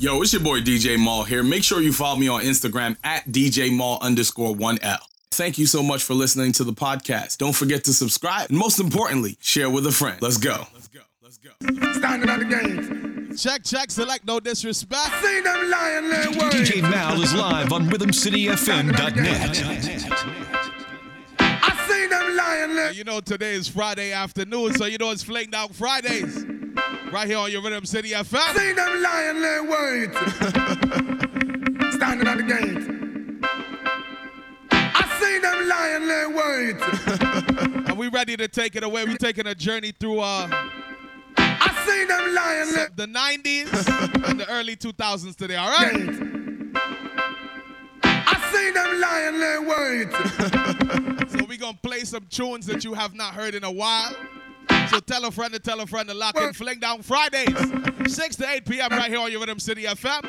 Yo, it's your boy DJ Mal here. Make sure you follow me on Instagram at DJ Mal underscore 1L. Thank you so much for listening to the podcast. Don't forget to subscribe. And most importantly, share with a friend. Let's go. Let's go. Let's go. Standing at the gate. Check, check, select, no disrespect. See them lying there DJ Mal is live on RhythmCityFM.net. I see them lying there. You know, today is Friday afternoon, so you know it's Fling Down Fridays. Right here on your Rhythm City FM. I see them lying there, wait. Standing at the gate. I see them lying there, wait. Are we ready to take it away? We're taking a journey through uh, I see them lying there. the 90s and the early 2000s today, all right? Gate. I see them lying there, wait. So we're going to play some tunes that you have not heard in a while. So tell a friend to tell a friend to lock in Fling Down Fridays, 6 to 8 p.m. right here on your Rhythm City FM.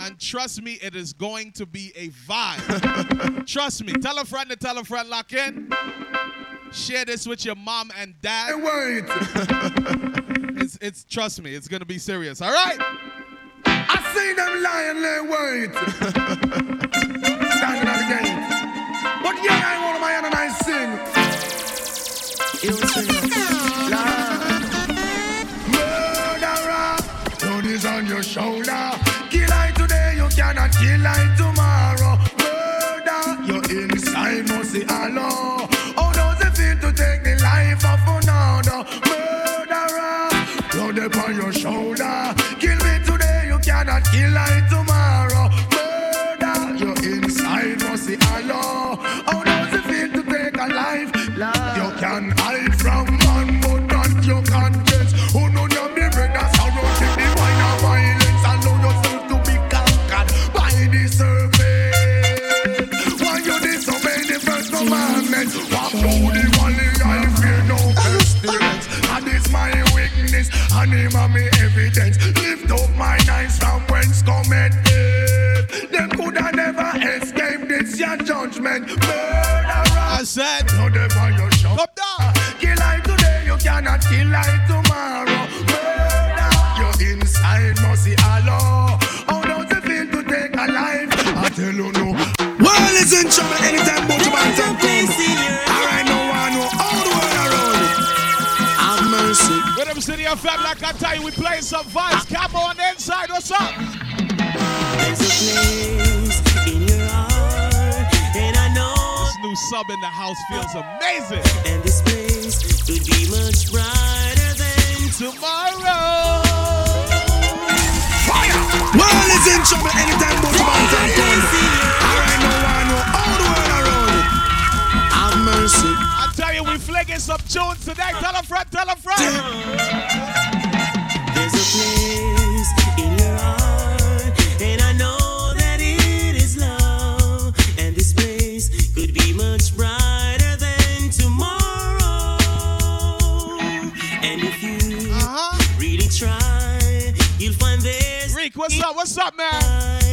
And trust me, it is going to be a vibe. trust me. Tell a friend to tell a friend, lock in. Share this with your mom and dad. Wait. It's, it's trust me, it's gonna be serious. All right. I see them lying there, wait. Standing at the gate. But yeah, I want my hand and I sing. You sing. Cannot weakness, and me evidence. Lift up my eyes from whence cometh death. Them coulda never escape this your judgment. Murderer. I said, Blood upon your shoulder. come down. Kill I today, you cannot kill I tomorrow. Murder, your inside must see Allah. How does it feel to take a life? I tell you no. World is in trouble anytime City FM, like I tell you, we playing some vibes. Camo on the inside, what's up? There's a place in your heart, and I know, This new sub in the house feels amazing. and this place could be much brighter than Tomorrow. Fire! World is in trouble anytime both man can come. Alright, no one know all the world around. Have mercy. Tell you, we're flinging some tunes today. Tell a friend, tell a friend. There's a place in your heart, and I know that it is love. And this place could be much brighter than tomorrow. And if you Uh-huh. really try, you'll find there's Reek, what's up? What's up, man?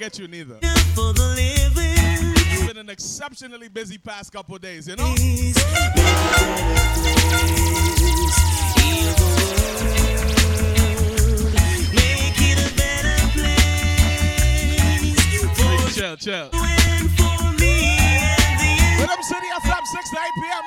Forget you neither. for the living. It's been an exceptionally busy past couple days, you know? Please make a better place. Heal the world. Make it a better place for Chill, chill. you and for me and the Rhythm City FM, 6 to 8 p.m.,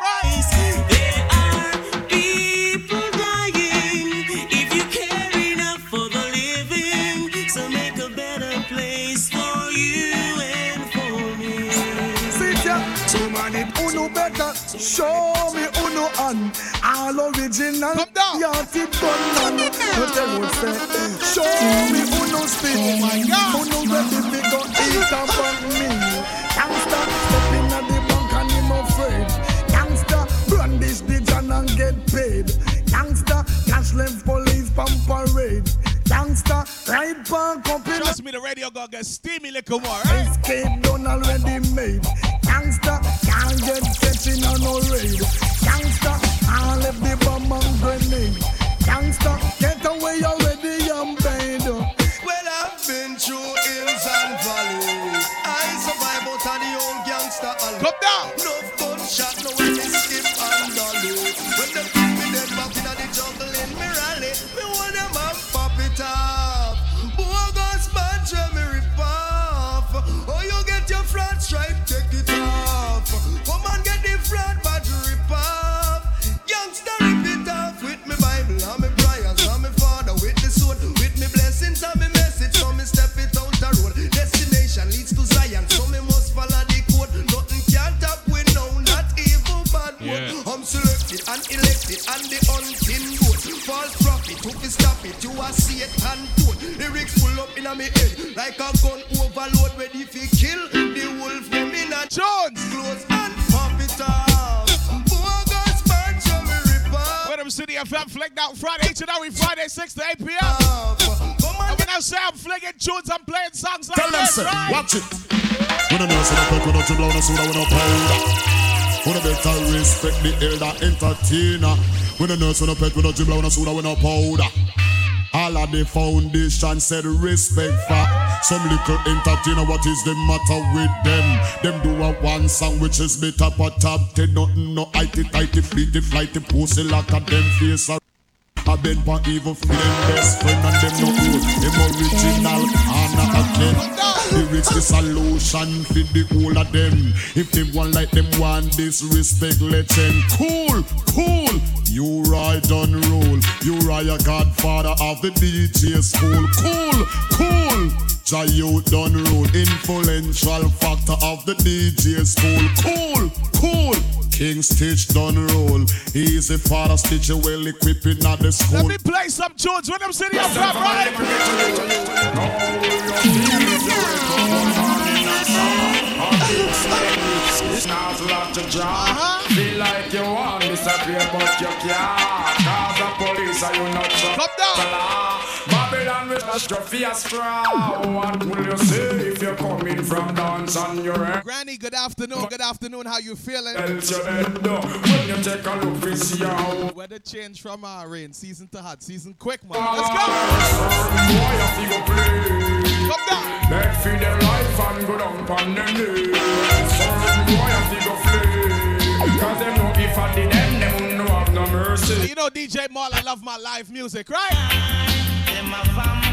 Show me uno on all original. Come down. Yachty. You tell what say. Show me uno spin. Oh my God. Uno ready to go eat up on me. Gangsta step in at the bank and him afraid. Gangsta brandish the gun and get paid. Gangsta cash left police pump parade. Gangsta ride park up in Trust me, the radio gonna get steamy little more, right? Escape done already made. Gangsta can't get catching on no raid. Gangsta all left the bomb and grenade. Gangsta get away already and paid. Well, I've been through hills and valleys. I survived out of the old gangster Come down. Me head like a gun overload, ready for kill the wolf. Them in a Jones. close and pop it off. Bogus man, show me rip off. Rhythm City FM flicked out Friday, each and every Friday, 6 to 8 p.m. Come on, And when I say I'm flinging tunes, I'm playing songs like Tell them, this, say, right? watch it. We don't know, so no cook, we don't dribble, we don't soda, we don't powder. We don't better respect the elder entertainer. We don't know, so no pet, we don't dribble, we don't soda, we don't powder. All of the foundation said respect for some little entertainer. What is the matter with them? Them do a one song which is bit up a top ten. Nothing no itty tighty fleety flighty pussy like a them face. I been for evil feeling best friend and them no good. Them original and not a kid. Lyrics the solution for the whole of them. If them want like them want disrespect, let's end. Cool, cool. You ride on roll. You are a godfather of the DJ school. Cool, cool. Jayo done roll. Influential factor of the DJ school. Cool, cool. King Stitch done roll. He's a father Stitch well equipped in at the school. Let school. me play some tunes. Rhythm City FM, right? It's not a lot to draw. Feel like you want disappear, but you can't. Cause the police are you not sure. Come down. Babylon will rush your fear straw. What will you say if you're coming from dance on your end? Granny, good afternoon. Good afternoon. How you feeling? Else you end up when you take a look, we see how. Weather change from uh, rain season to hot season quick, man. Let's go. Boy, you feel play. Come down. Beg for their life and go down on them knees. Certain boy have to go flee. Cause them know if I did them, them no have no mercy. You know DJ Mal, I love my live music, right? Them a vampire. Murderer. You know I love my live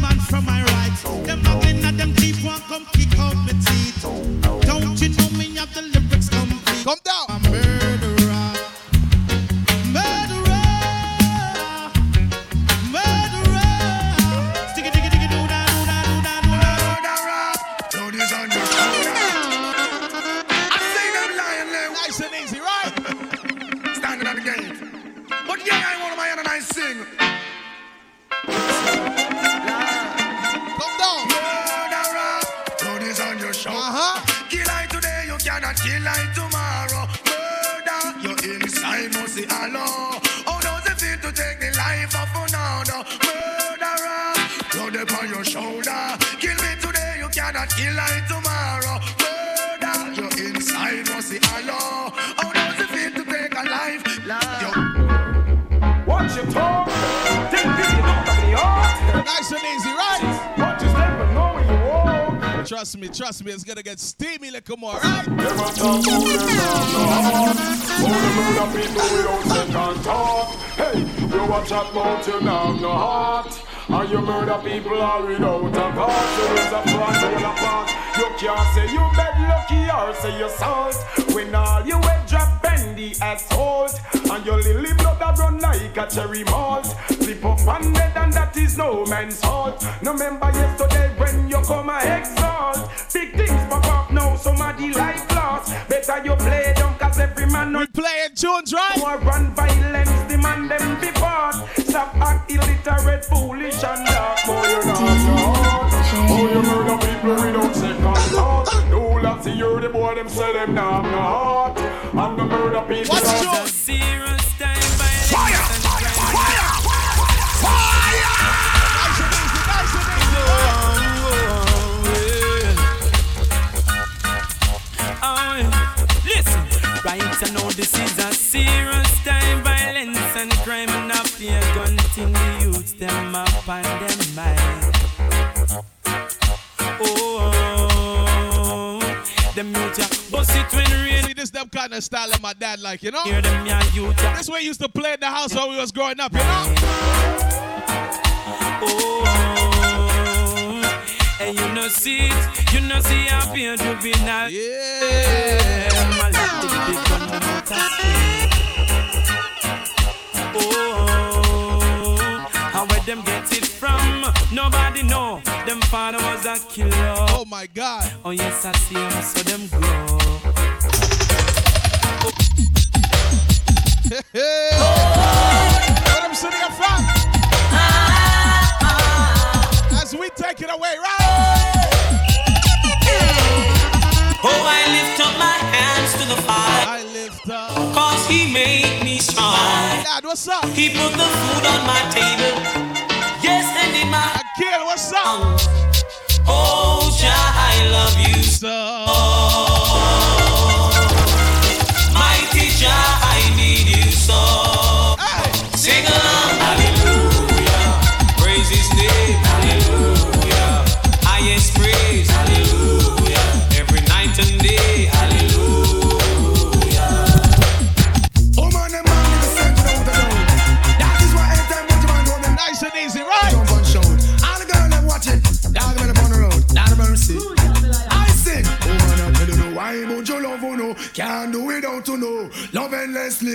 Man from my rights. Them muggling at them teeth want come kick out my teeth. Don't you know me have the lyrics complete? come down. Trust me, trust me, it's gonna get steamy little more, right? Hey, you watch out about you now no heart. And you murder people all without a cause. You lose a front, you can't say you lucky or say you salt. When all you the assault. And your lily blood a run like a cherry malt. Flip up and dead and that is no man's fault. No remember yesterday when you come a exalt. Big things pop up now, somebody like lost. Better you play dumb cause every man know We playing tunes, right? more run violence, demand man them be bought. Stop act illiterate Oh, you murder people without second thought. No, lads, you the boy, them say them now I'm not. I'm the murder people. What's your serious time by Fire! Fire! Fire! Listen, right, I know this is a serious time. Violence and crime, and I fear gun them up on them mind. Oh, them youth ya Bust it when rain See, this them kind of style that my dad like, you know? Hear them ya youth ya This way we used to play in the house when we was growing up, you know? Oh, and you know see it You know see how fear juvenile Yeah. My the big gun the motor Oh, how where them get it from? Nobody know. Them father was a killer. Oh my God. Oh yes, I see him, so them grow. Where them city are from? As we take it away, right? Oh, I lift up my hands to the Father, I lift up. cause He made me strong. Dad, what's up? He put the food on my table. Yes, and in my Akil, what's up? Oh, Jah, I love you. So,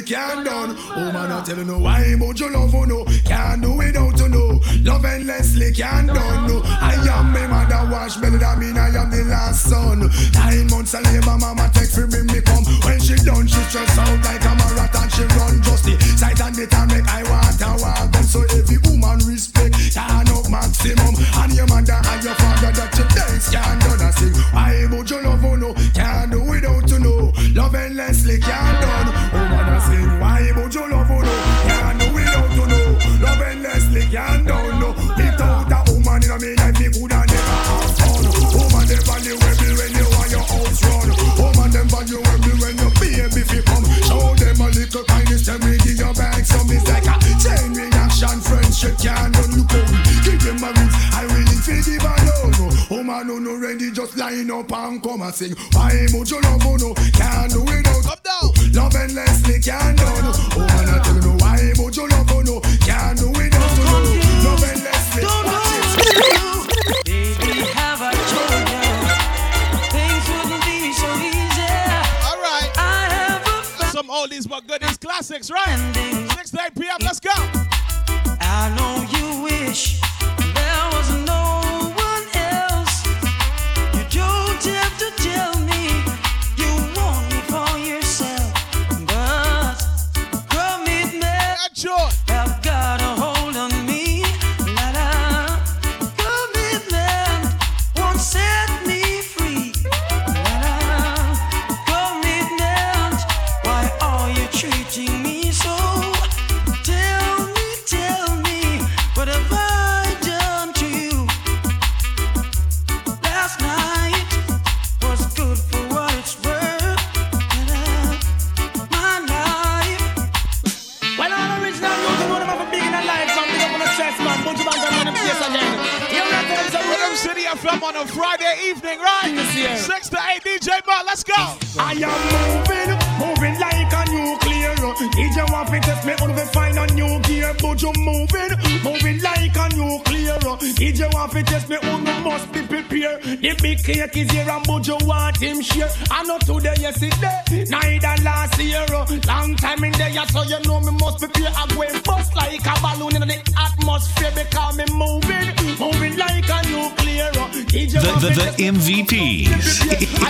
can't done. Oh man, I tell you no why but you love you know. Can't do without you know. Love endlessly can't done. No, I am me mother wash belly. That mean I am the last son. Nine months of labor, mama for bring me come. When she done, she stress out like a marathon. She run just the sight and the time make I want to walk. So every woman respect, turn up maximum. And your mother and your father that you dance can't do that sing. Why would you love you know? Can't do without you know. Love endlessly can't done. Just line up and come and sing. Why would you love you no? Can't do without. Up down. Love endlessly can't done. Oh man, I tell you no why would you love you no? Can't do without you no. Love endlessly. Watch it. Baby, have I told you things wouldn't be so easy? All right. I have a Some oldies but goodies classics, right? friend. 6 to 8 p.m. Let's go. I know you wish nuclear. DJ want to test me out, me must be prepared. The big cake is here and but you want him share. I know today, yesterday, neither last year. Long time in there, so you know me must prepare. I go and bust like a balloon in the atmosphere because me moving, moving like a nuclear. DJ The, want the, to the test me MVPs. I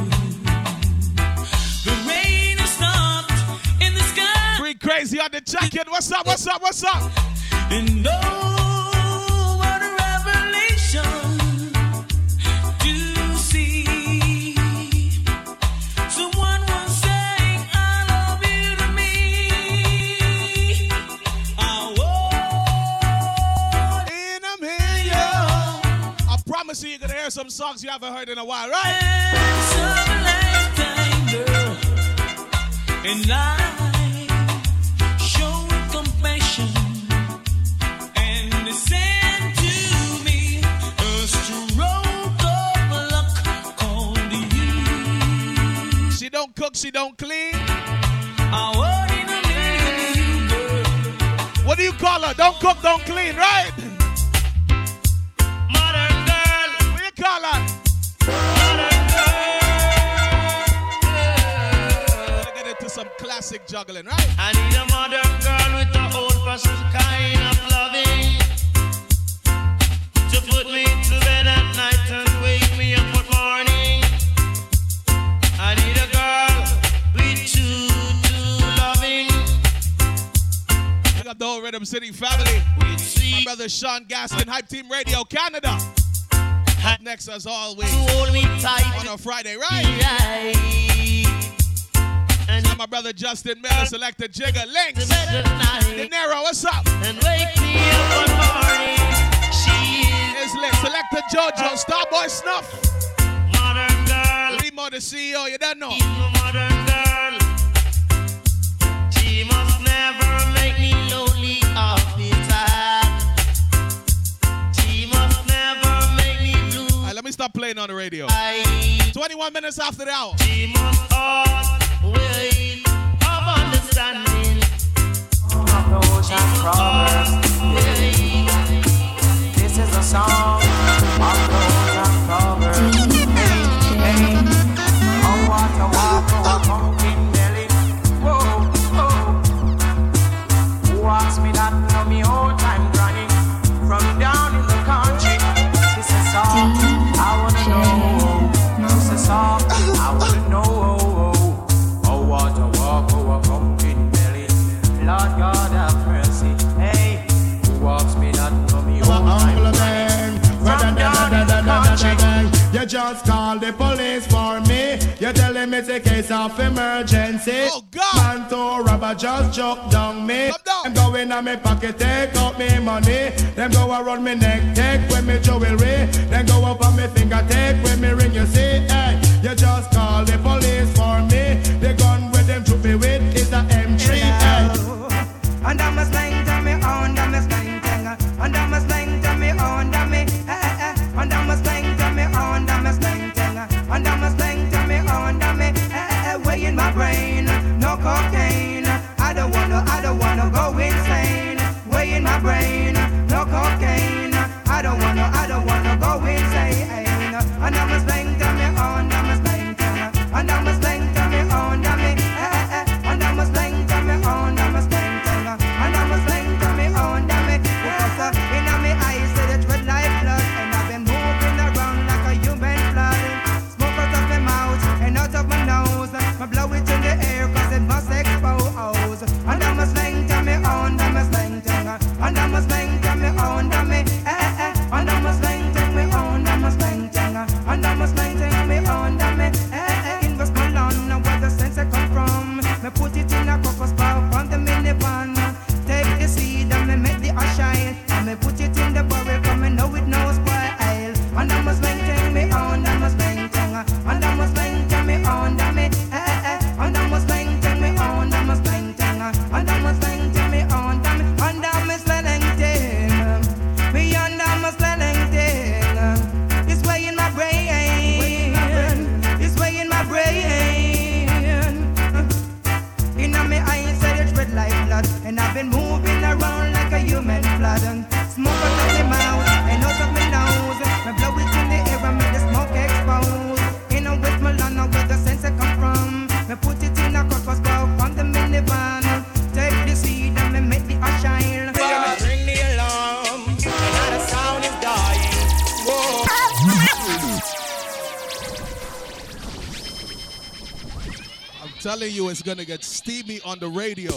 crazy on the check-in. What's up? What's up? What's up? and oh, what a revelation to see. Someone was saying, "I love you" to me. I want In a million. I promise you, you're gonna hear some songs you haven't heard in a while, right? some lifetime, don't cook, she don't clean. I want in a million, girl. What do you call her? Don't cook, don't clean, right? Modern girl, What do you call her? modern girl. Get into some classic juggling, right? I need a modern girl with a old-fashioned kind of loving to put me to bed at night up the whole Rhythm City family. My brother Sean Gaston, Hype Team Radio Canada. Next, as always, to hold me on a Friday, right? And my brother Justin Miller, Selector Jigger, Links. bed at night De Niro, what's up? and wake me up at morning. She is lit. Selector JoJo, Starboy Snuff. modern girl. Limo, the CEO, you don't know. Stop playing on the radio. I, 21 minutes after the hour. This is a song Lord God have mercy. Hey, who walks me that? Know me old time. From down in the country. You just call the police for me. You tell them it's a case of emergency. Oh, God. Man to robber just choke down me. Come down. Them go in on me pocket, take out me money. Them go around me neck, take with me jewelry. Then go up on me finger, take with me ring. You see, hey, you just call the police for me. The gun with them shoot me with is a M3. Hey. And I'm a slang you it's gonna get steamy on the radio.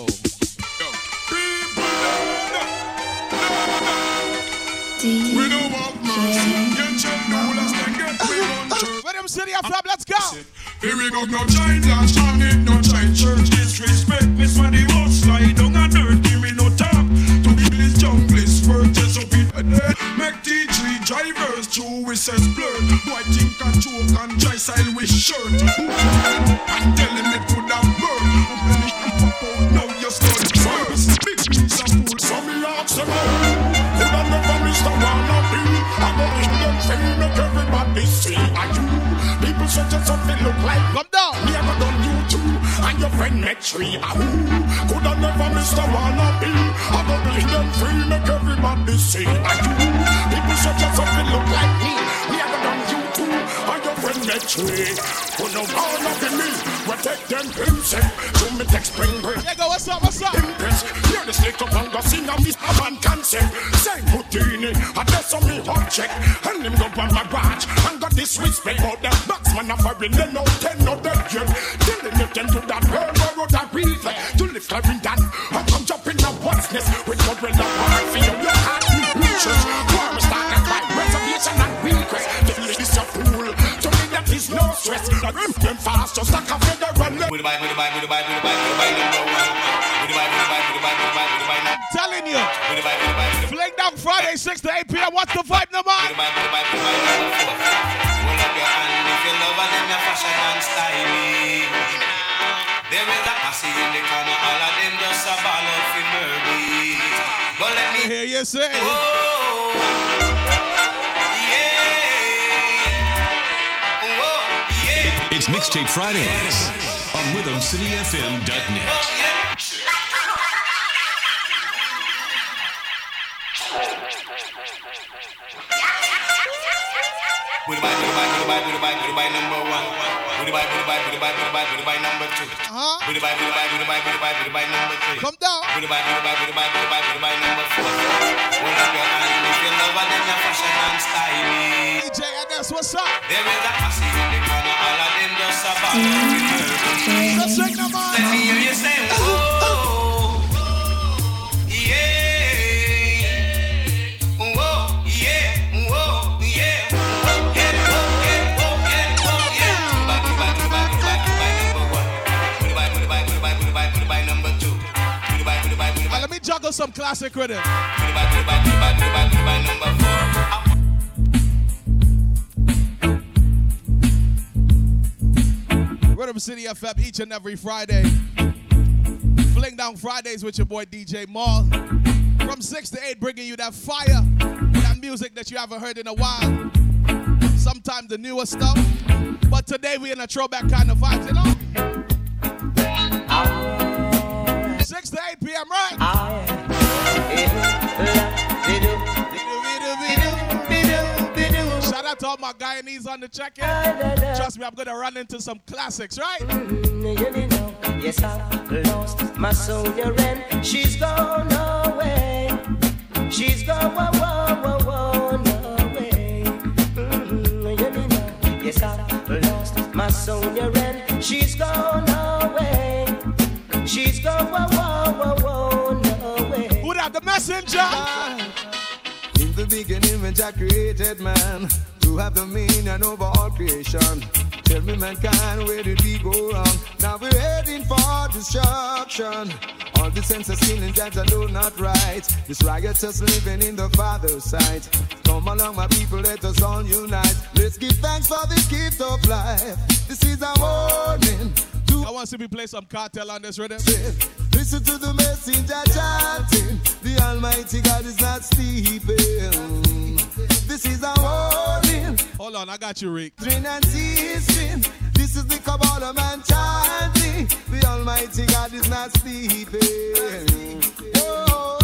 We don't want mercy. Get your dollars, then get me on City FM, let's go. Here we go, no giant disrespect. But the boxman of a they no ten no dead yet. Telling you them to that murder road that breathe. To lift her in that. I come jump in the what's. With God when the heart feel your heart reaches. Warm start at my reservation and request. The ladies are fool. To me that is no stress. I run them fast just like a federal. Telling you. Fling down Friday, 6 to 8 p.m. What's the vibe, number? Fashion and styling. There is a posse in the corner, all of them just a ball of Murray. But let me hear you say. Oh, oh, it's Mixtape Fridays on RhythmCityFM.net. and styling. DJ and that's what's up. There is a in the corner, all of them just a ball of Murray. Let's sing them on. Let me hear you say, whoa, it some classic four. Rhythm City FM each and every Friday. Fling down Fridays with your boy DJ Mal. From 6 to 8, bringing you that fire, that music that you haven't heard in a while. Sometimes the newer stuff. But today we in a throwback kind of vibes, you know? 6 to 8 p.m., right? Shout out to all my Guyanese on the check-in. Trust me, I'm gonna run into some classics, right? Yes, I've lost my soldier and she's gone away. She's gone away. Mm, know. Yes, I've lost my soldier and she's gone away. She's gone whoa, whoa, whoa, whoa, away. Who that? The messenger? In the beginning, when Jah created man to have dominion over all creation. Tell me, mankind, where did we go wrong? Now we're heading for destruction. All the sense of that and judge are not right. This riotous living in the Father's sight. Come along, my people, let us all unite. Let's give thanks for this gift of life. This is our warning. I want to see me play some Kartel on this rhythm. Listen to the messenger chanting. The Almighty God is not sleeping. This is our warning. Hold on, I got you, Rick. Doctrine and teaching. This is the Kabbalah man chanting. The Almighty God is not sleeping. Oh,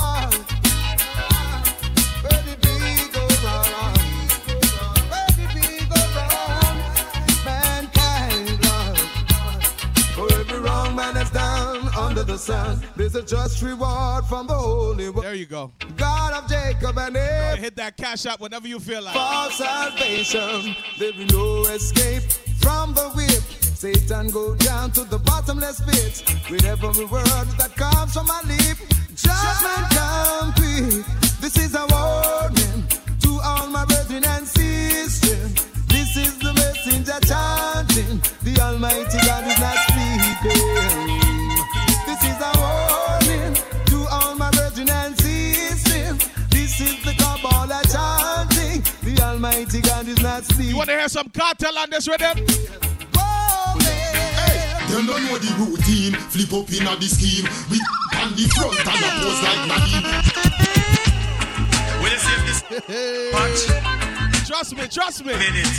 the there's a just reward from the Holy One. There you go. God of Jacob and Abraham. Hit that cash up whenever you feel like. For salvation, there will be no escape from the whip. Satan go down to the bottomless pit with every word that comes from my lip. Judgment come quick. This is a warning to all my brethren and sisters. This is the messenger chanting. The Almighty God is not sleeping. You want to hear some Kartel on this rhythm? Them don't know the routine. Flip up in the scheme. We on the front and a pose like Nadine. Will you save this? Watch. Trust me, trust me. Minute.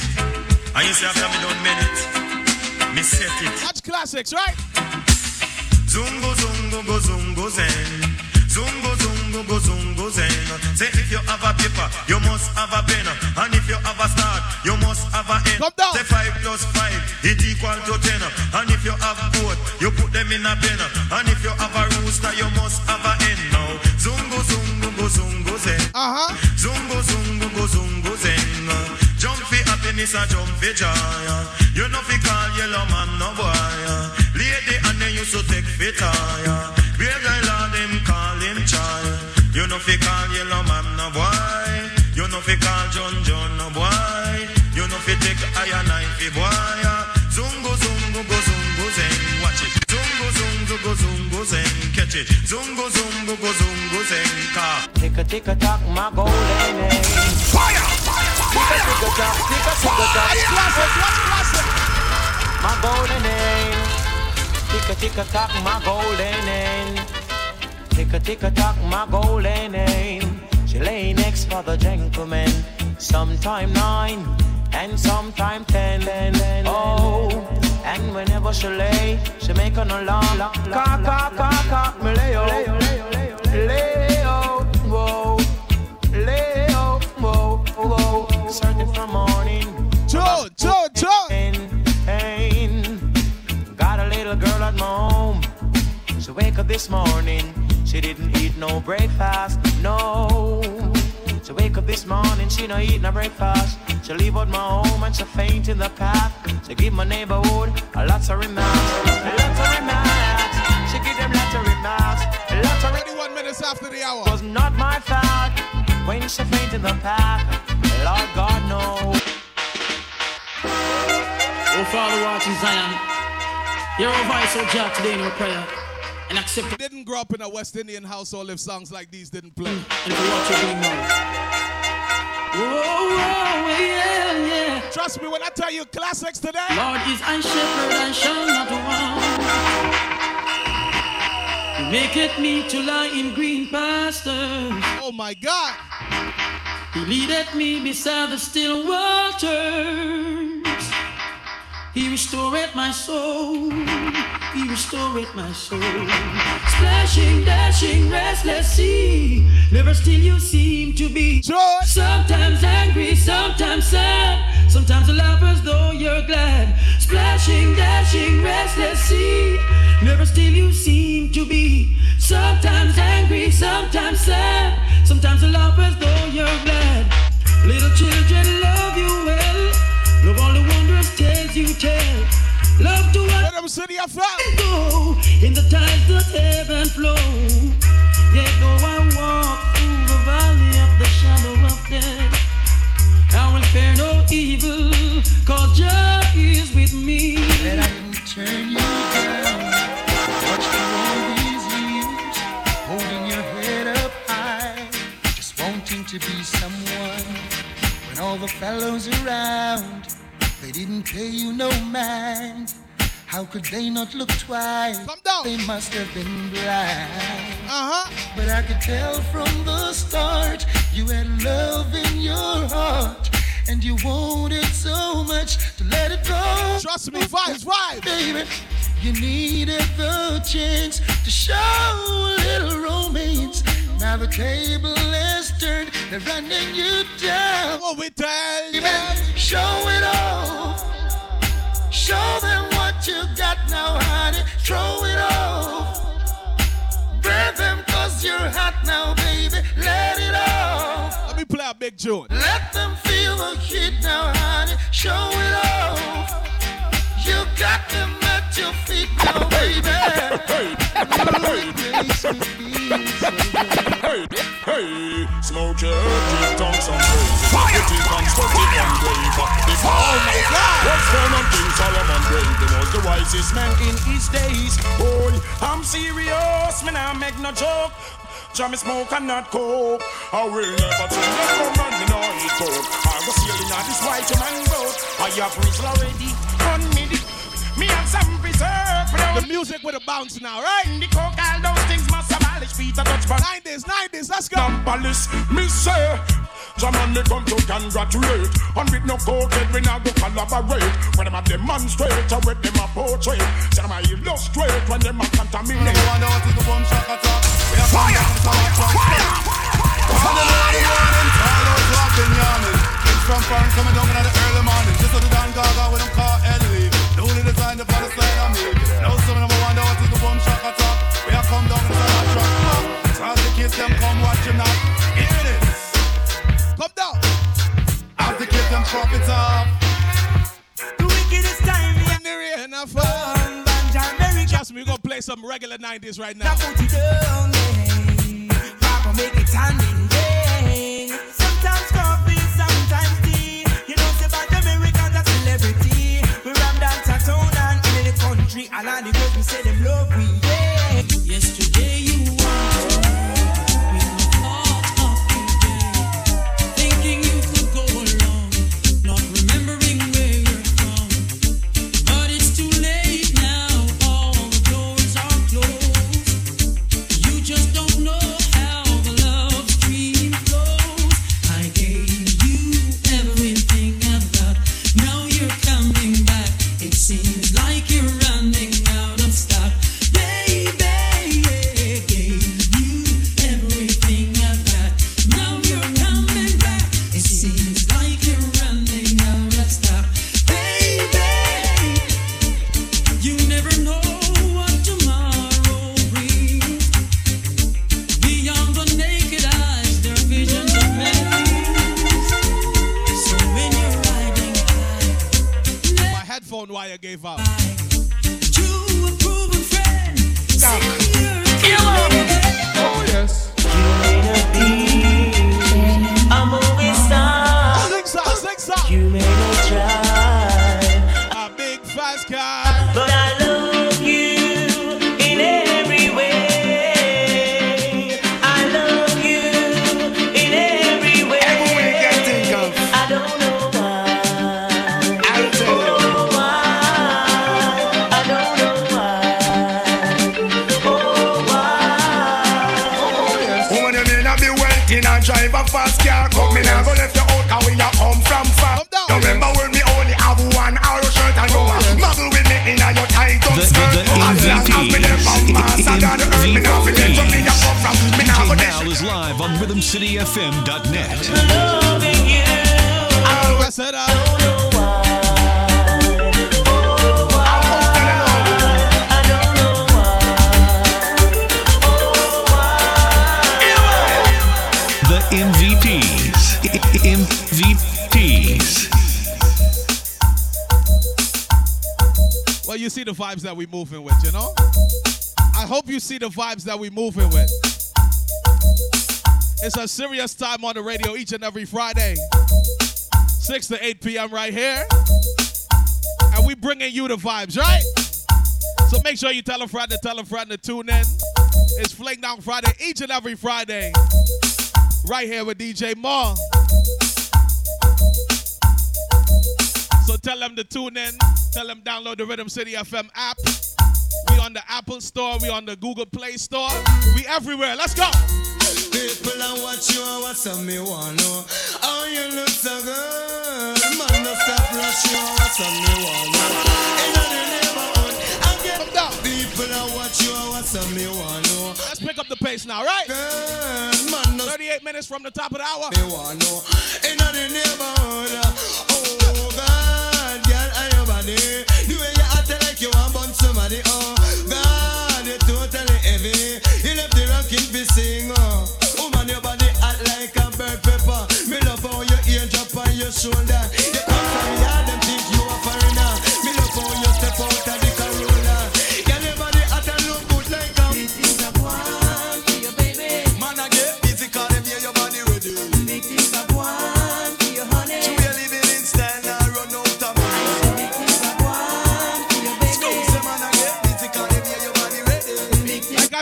And you say after me done minute. Me set it. Watch classics, right? Zungo, zungo, go, zungo, zen. Zungo, zungo, go, zungo, zen. Say if you have a paper, you must have a pen. And if you have a start, you must have a end. Come down. Say five plus five, it equal to ten. And if you have both, you put them in a pen. And if you have a rooster, you must have a hen. Now, zungo, zungo, go, zungo, zen. Uh-huh. Zungo, zungo, go, zungo, zen. Jump for happiness, a jump for joy. You know fi call Yellowman no boy. Lady and then you so take fit tire. Beer You know fi call Yellowman no boy. You know fi call John John no boy. You know fi take iron knife fi boy. Zungo zungo go zungo zen. Watch it. Zungo zungo go zungo zen. Catch it. Zungo zungo go zungo zen. Car. Tick a tick a tock, my golden age. Fire! Tick a tick a tock, tick a tick a tock. Classic, watch classic. My golden age. Tick a tick a tock, my golden age. Tick a tick a tock, my golden age. She lay next for the gentleman. Sometime nine and sometime ten. Oh, and whenever she lay, she make an alarm. Cock, cock, cock, cock, me lay oh. Lay oh, whoa. Lay oh, whoa, whoa. Searching for morning. Joe, Joe, Joe. Got a little girl at my home. She wake up this morning. She didn't eat no breakfast. No. She wake up this morning. She no eat no breakfast. She leave out my home and she faint in the path. She give my neighborhood a lots of remarks. A lots of remarks. She give them lots of remarks. A lots of 21 minutes after the hour. was not my fault when she faint in the path. Lord God knows. Oh, Father, watch in Zion. Hear our voice, oh God, today in your prayer. And accept. Didn't grow up in a West Indian household if songs like these didn't play. And for what you're doing now. Oh, oh, yeah, yeah. Trust me when I tell you classics today. Lord is I shepherd, I shall not want. He maketh me to lie in green pastures. Oh my God. He leadeth me beside the still waters. He restored my soul. He restored my soul. Splashing, dashing, restless sea. Never still you seem to be. Joy. Sometimes angry, sometimes sad. Sometimes laugh as though you're glad. Splashing, dashing, restless sea. Never still you seem to be. Sometimes angry, sometimes sad. Sometimes laugh as though you're glad. Little children love you Love to watch Rhythm City FM. go in the tides that ebb and flow. Yet though I walk through the valley of the shadow of death, I will fear no evil, cause Jah is with me. That I didn't turn you down. Watched you all these years, holding your head up high, just wanting to be someone. When all the fellows around, they didn't pay you no mind. How could they not look twice? They must have been blind. Uh-huh. But I could tell from the start you had love in your heart. And you wanted so much to let it go. Trust me, vibes, vibes. Baby, you needed the chance to show a little romance. Now the table is turned, they're running you down. What we tell Baby, them. show it off. Show them what you got now, honey. Throw it off. Burn them cause you're hot now, baby. Let it off. Let me play a big tune. Let them feel the heat now, honey. Show it off. You got them at your feet now, baby. Hey, hey, smoke your earth, tongue some crazy. It is constructive and brave. The Oh my God! What's going on, King Solomon brave? He was the wisest man in his days. Boy, I'm serious, man, I make no joke. Jam smoke and not coke. I will never change the woman, me no eat coke. I go sailing on this white man boat. I have reached already, one minute. Me have some preserve. The music with a bounce now, right? The coke, all those must abolish. Peter touch for 90s, 90s, let's go. Abolish, me say. Jaman me come to congratulate And with no head we not go collaborate When them a demonstrate or when them a portrait Say them a illustrate when them a contaminate One out is the bomb shock attack We are fire, fire, fire On the morning morning, all those who have been yawning It's from fun coming down in the early morning Just so the Dan Gaga with them car Ellie The only design the other side of me Now kids them come watch him now Hear this Come down As the kids them drop it off The wickedest time When the rain a fall Trust me, we're gonna play some regular 90s right now. Put it down, yeah. Papa make it standing, yeah. Sometimes coffee, sometimes tea. You know, say about Americans a celebrity. We ram dance a town and in the country. And all the girls we say them love we, yeah. Yesterday you wanted see the vibes that we moving with. It's a serious time on the radio each and every Friday. 6 to 8 p.m. right here. And we bringing you the vibes, right? So make sure you tell a friend to tell a friend to tune in. It's Fling Down Friday each and every Friday. Right here with DJ Mal. So tell them to tune in. Tell them download the Rhythm City FM app. On the Apple Store. We on the Google Play Store. We everywhere. Let's go. People are watch you and what's up me want know How you look so good Man, no stop rush you and what's up me want know In the neighborhood I get People are watch you and what's up me want know Let's pick up the pace now, right? Good man, no 38 minutes from the top of the hour. me want know In the neighborhood Oh God, girl, are your body Act like you want somebody Oh. God, you're totally heavy. You left the Woman, your body hot like a Me love how your drop on your shoulder. You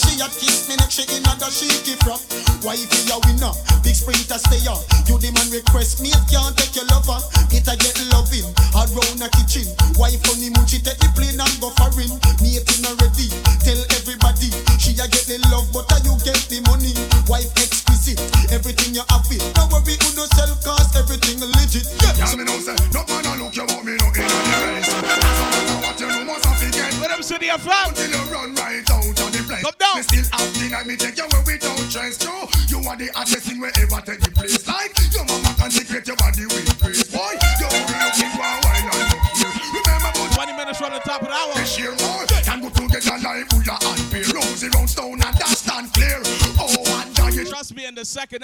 She had kiss me neck, she in a she give rock. Wifey a winner, big sprinter stay up. You demand request me, girl.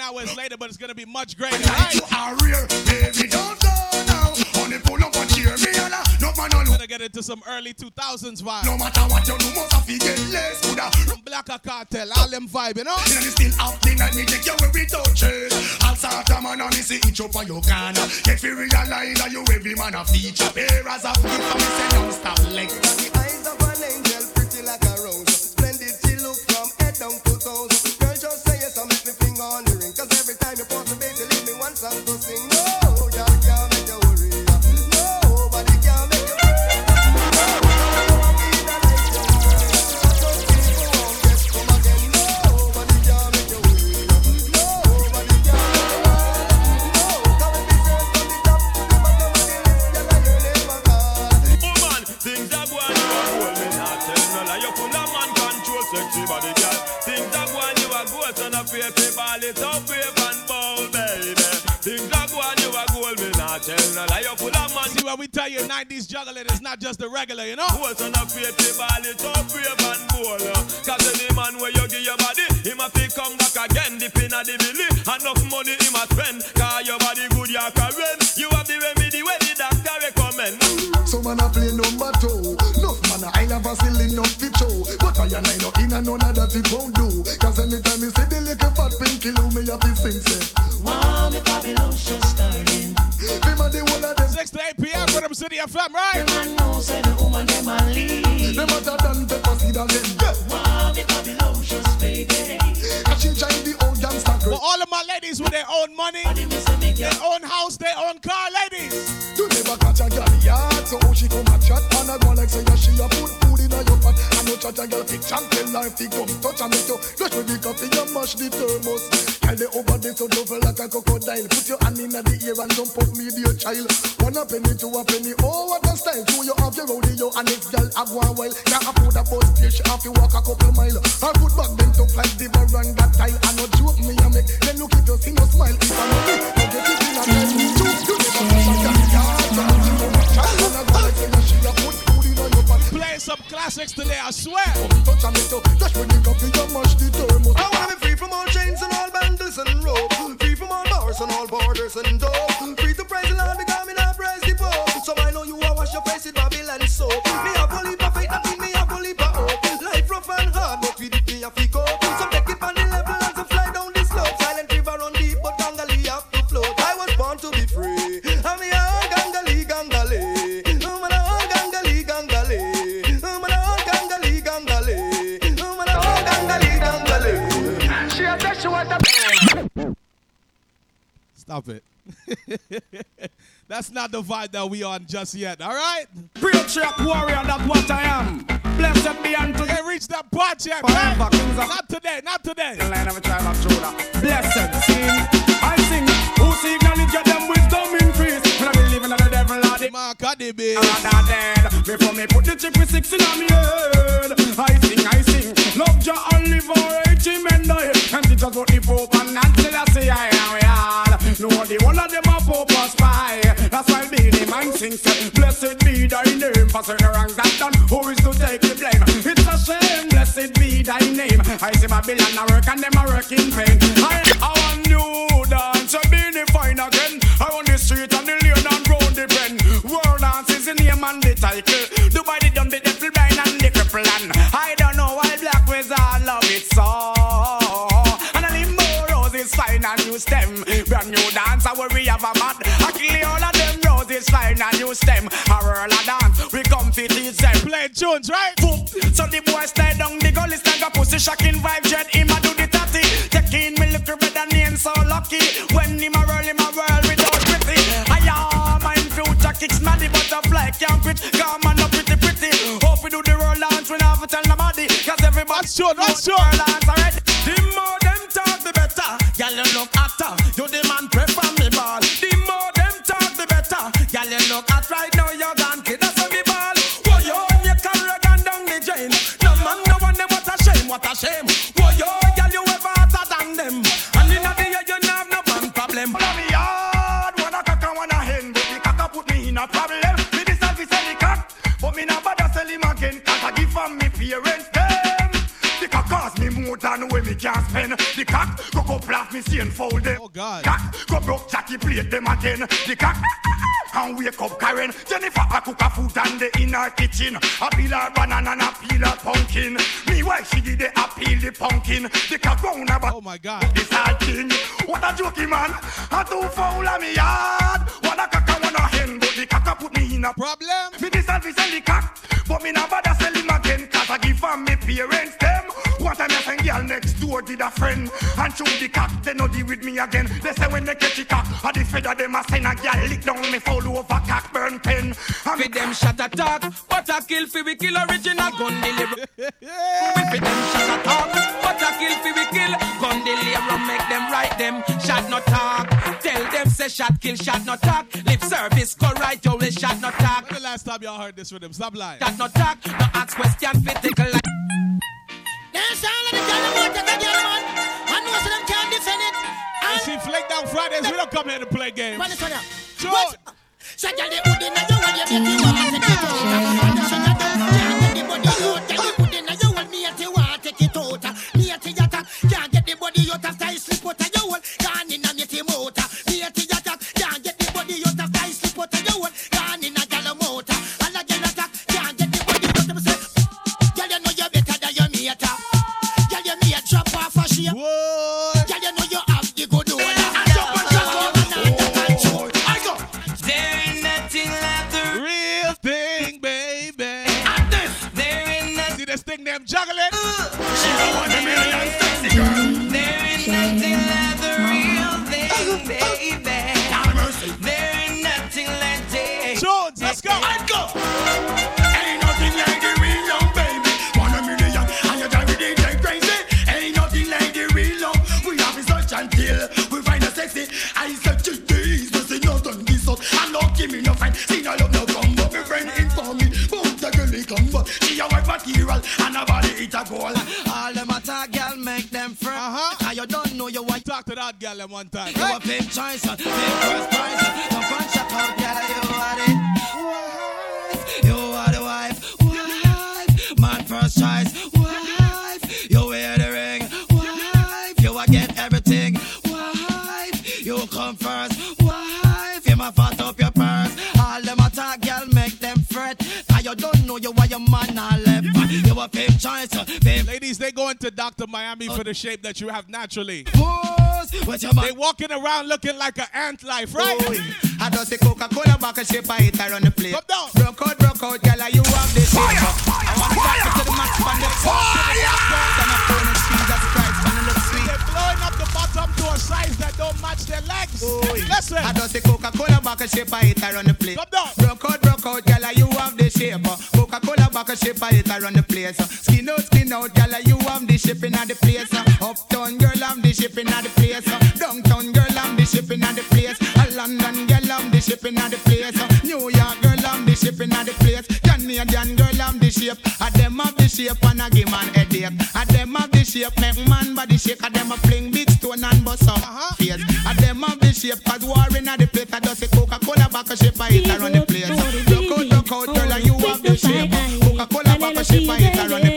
hours later, but it's gonna be much greater. Right? You are real, baby, don't go now. Only pull up and cheer me, and no man no. Gonna get into some early 2000s vibes. No matter what you do, most of you get less. Coulda. From Blacker Kartel, all them vibe, you know. You know this still happening, and me take you where we don't chase. I'll start a man on me see each up on your corner. Get free realize that you every man a feature. Bearers a good, and me say don't stop like. regular, you know? not the vibe that we on just yet, all right? Preacher warrior, that's what I am. Blessed be unto you. Hey, reach that part yet, Forever, Not today, not today. Line of a tribe of Judah. Blessed, sing. I sing. Who seek knowledge of them wisdom increase. When I believe in the devil, I The mark of the beast. I'm dead. Before me put the chip with six in on me head. I sing, I sing. Love your live for eighty men die. And teach us what the Pope and Nancy, I say I am. No, the one of them are Pope or spy. That's why Beenie Man sings, Blessed be thy name for certain wrongs that done. Who is to take the blame? It's a shame, blessed be thy name. I see Babylon a work and them a work in vain. I, I want new dance, a Beenie fine again. Around the street and the lane and round the bend. World dance is the name and the title. Dubai the dumb, the devil blind and the cripple and I don't know why black wizard love it so. And I need more roses fine and new stem. Brand new dance, I worry have a fine and new stem. A whirl a dance, we come fit teach them. Play tunes, right? Boop. So the boy stay down the gully, stand a pussy shocking vibe, jet him a do the tatty. Taking me look better name so lucky. When him a roll him a whirl without pretty. I am my future kicks man the butterfly can't quit. Come on up pretty pretty. Hope we do the roll dance, we never tell nobody. Cause everybody That's true, that's roll dance already. Shame, cost me more than when me can spend. The cock go go blast me see and fold them. Oh, God. Cock go broke Jackie plate them again. The cock and wake up Karen. Jennifer a cook a food and the in her kitchen. A peel her banana and a peel her pumpkin. Me why she did it a peel the pumpkin. The cock round about Oh my God. this thing. What a jokey man. A foul me yard. One a cock and one a hen, but the cock a put me in a Problem? me this and sell the cock, but me bother sell him again Cause I give from me parents them One time I send girl next door did a friend And show the cock, they no deal with me again They say when they catch the cock, I the feather them a send a girl lick down me fall over cock burn pen And Fi them shot attack, but a kill fi we kill original gun deliver. Fi them shot attack, but I kill fi we kill gun deliver. Make them right them shot no talk. Tell them say shot kill shot no talk. Lip service go right you will shot no talk. When the last time y'all heard this rhythm? Stop lying. Shot no talk. No ask question fi tickle like. Dance all of the girl them want take a man. I know so them can't defend it. You see, Fling Down Fridays, we don't come here to play games. Man, it's on ya. So girl, the hood inna your wall, you make me want to take it out. So you don't can't get the body out. Girl, the hood inna your wall, me at you want take it out. Me at you can't get the body out after you slip out of your wall. Gone Them one time. For the shape that you have naturally. They walking around looking like an ant life, right? I just say Coca-Cola back and shape I hit her on the plate. Come down. Broke out, broke out, girl, you have this fire, I want to it to the max on the fire. And I phone and Jesus Christ, and it looks sweet. They're blowing up the bottom to a size that don't match their legs. Listen. I just say Coca-Cola back and shape I hit her on the plate. Come down. Broke out, broke out, girl, you have the shape. Coca-Cola back and shape I hit her on the place. Skin out, skin out, girl, you have the shipping at the place. Uh. Uptown girl, I'm the shipping at the place. Uh. Downtown girl, I'm the shipping at the place. A London girl, I'm the shipping at the place. Uh. New York girl, I'm the shipping at the place. Canadian girl, I'm the shape. A them have the shape and I give man headache. A them have the shape, make man body shake. A them a fling big stone and bust up uh-huh. face. And them have the shape, cause war in the place. I just say Coca-Cola back a shape, I hit around the place. Look out, look out, girl, and you have the shape. Coca-Cola back a shape, I hit around the place.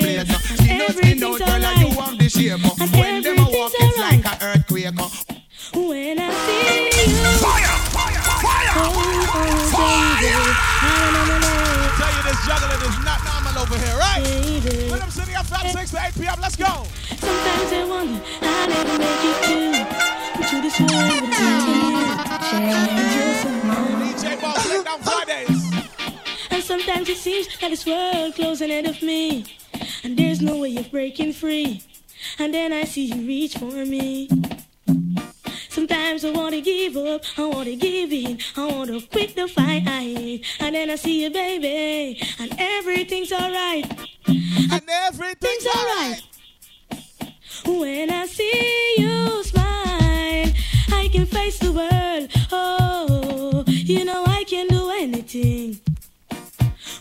You have the shape. When them a walk, it's like a earthquake. When I see you. Fire! Fire! Fire! Tell you this juggling is not normal over here, right? Rhythm City FM 6 to 8 p.m. Let's go. Sometimes I wonder I never make it to to this world without you. DJ Mal, Fling Down Fridays. And sometimes it seems that this world closing ahead of me, and there's no way of breaking free. And then I see you reach for me. Sometimes I wanna give up, I wanna give in, I wanna quit the fight. I hate. And then I see you, baby, and everything's alright. And everything's alright. When I see you smile, I can face the world. Oh, you know I can do anything.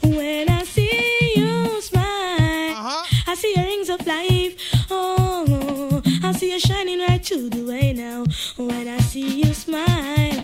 When I see you smile, uh-huh. I see your rings of life. Oh, I see you shining right through the way now. When I see you smile,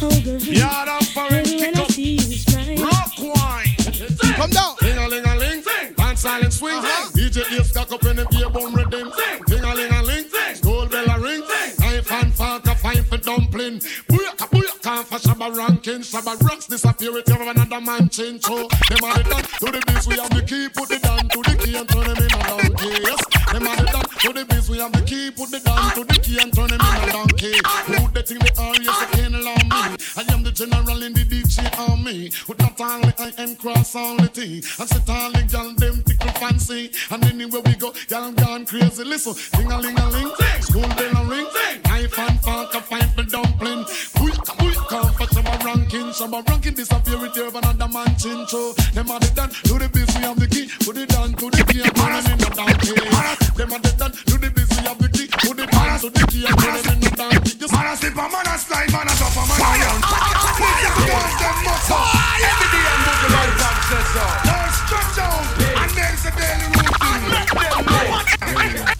oh girl, Yard of forest, when kick I up. see you smile. Rock wine. Come down. Ding a ling a ling. One silent swing. DJ ear stuck up in the beer bum rhythm. Ding a ling a ling. School bell a ring. Knife and fork a fine for dumpling. Booyaka booyaka for Shabba ranking. Shabba ranks disappear with you another man change. So them are the done to the biz. We have the key. Put the down to the key and turn them in a donkey. Yes. Them are the done to the biz. We have the key. Put the down to the key and turn them in a donkey. Who they think they are? Yes, they can't allow me. I am the general in the DJ army. With not only I am cross only thing. And sit all the gal them tickle fancy. And anywhere we go, gal gone crazy. Listen, ding a ling a ling. School bell a ring. Knife and fork a fight for dumpling. Booyaka booyaka for Shabba ranking. Shabba ranking disappear with you another man chin. So them are the done to the. We have the key. Put it down to the key and turn them in a donkey. Them are the done to the. We have the key. Put it down to the key and turn them in a donkey. Just Man a slip a man a slide, man a drop a man a young. Girls them must up. Every day I'm looking like that says so. Don't stretch out and there's a daily routine.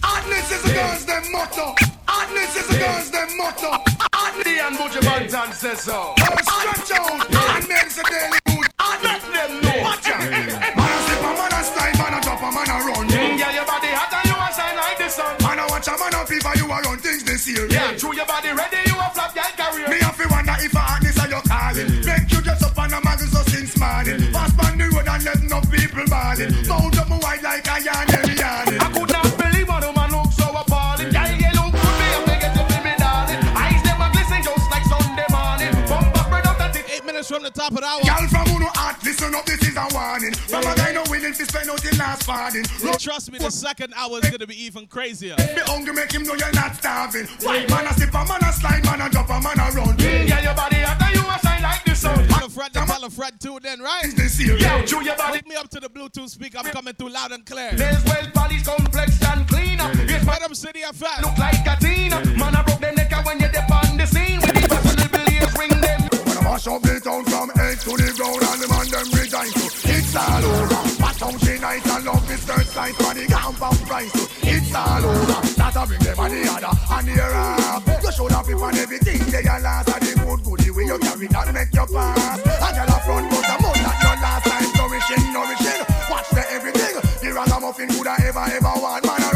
Hotness is the girls them motto. Hotness is the girls them motto. And Buju Banton says so. Don't stretch out and there's a daily routine. Let them know. Watch out. Man a slip a man a slide, man a drop a man a run. Girl, your body hot and you a shine like the sun. Man a watch a man a fever, you a run things this year. Yeah, true your body ready, you a flop girl career. Me have to wonder if a hotness are you calling. Make you dress up on a magazine so since morning. Pass on the road and let no people balling. Mount up my white like a yarn, yarn. I could from the top of the hour. Y'all from Uno Art, listen up, this is a warning. From a guy no willing to spend out the last farthing. Trust me, the second hour is gonna be even crazier. Be hungry, make him know you're not starving. Why man a sip, a man a slide, man a drop, a man a run. Girl, your body hot and you a shine like the sun. Tell a friend to tell a friend too, then right? This year, Yeah, true your body. Hook me up to the Bluetooth speaker. I'm coming through loud and clear. There's well polished, complex and clean. Yes, man, Rhythm City FM. look like a teen. Man, I broke the neck and when you dip on the scene. With the personal beliefs, ring them. Mash up the town from edge to the ground and the man them resign to. It's all over. Watch how she nice and love this skirt slice for the compound price to. It's all over. That I bring them on the other and the up You should have on everything. They are last And the good goodie way you carry that make you pass. And a front but a mouth that. Your last time Nourishing, nourishing. Watch the everything. The ragamuffin could I ever ever want. Man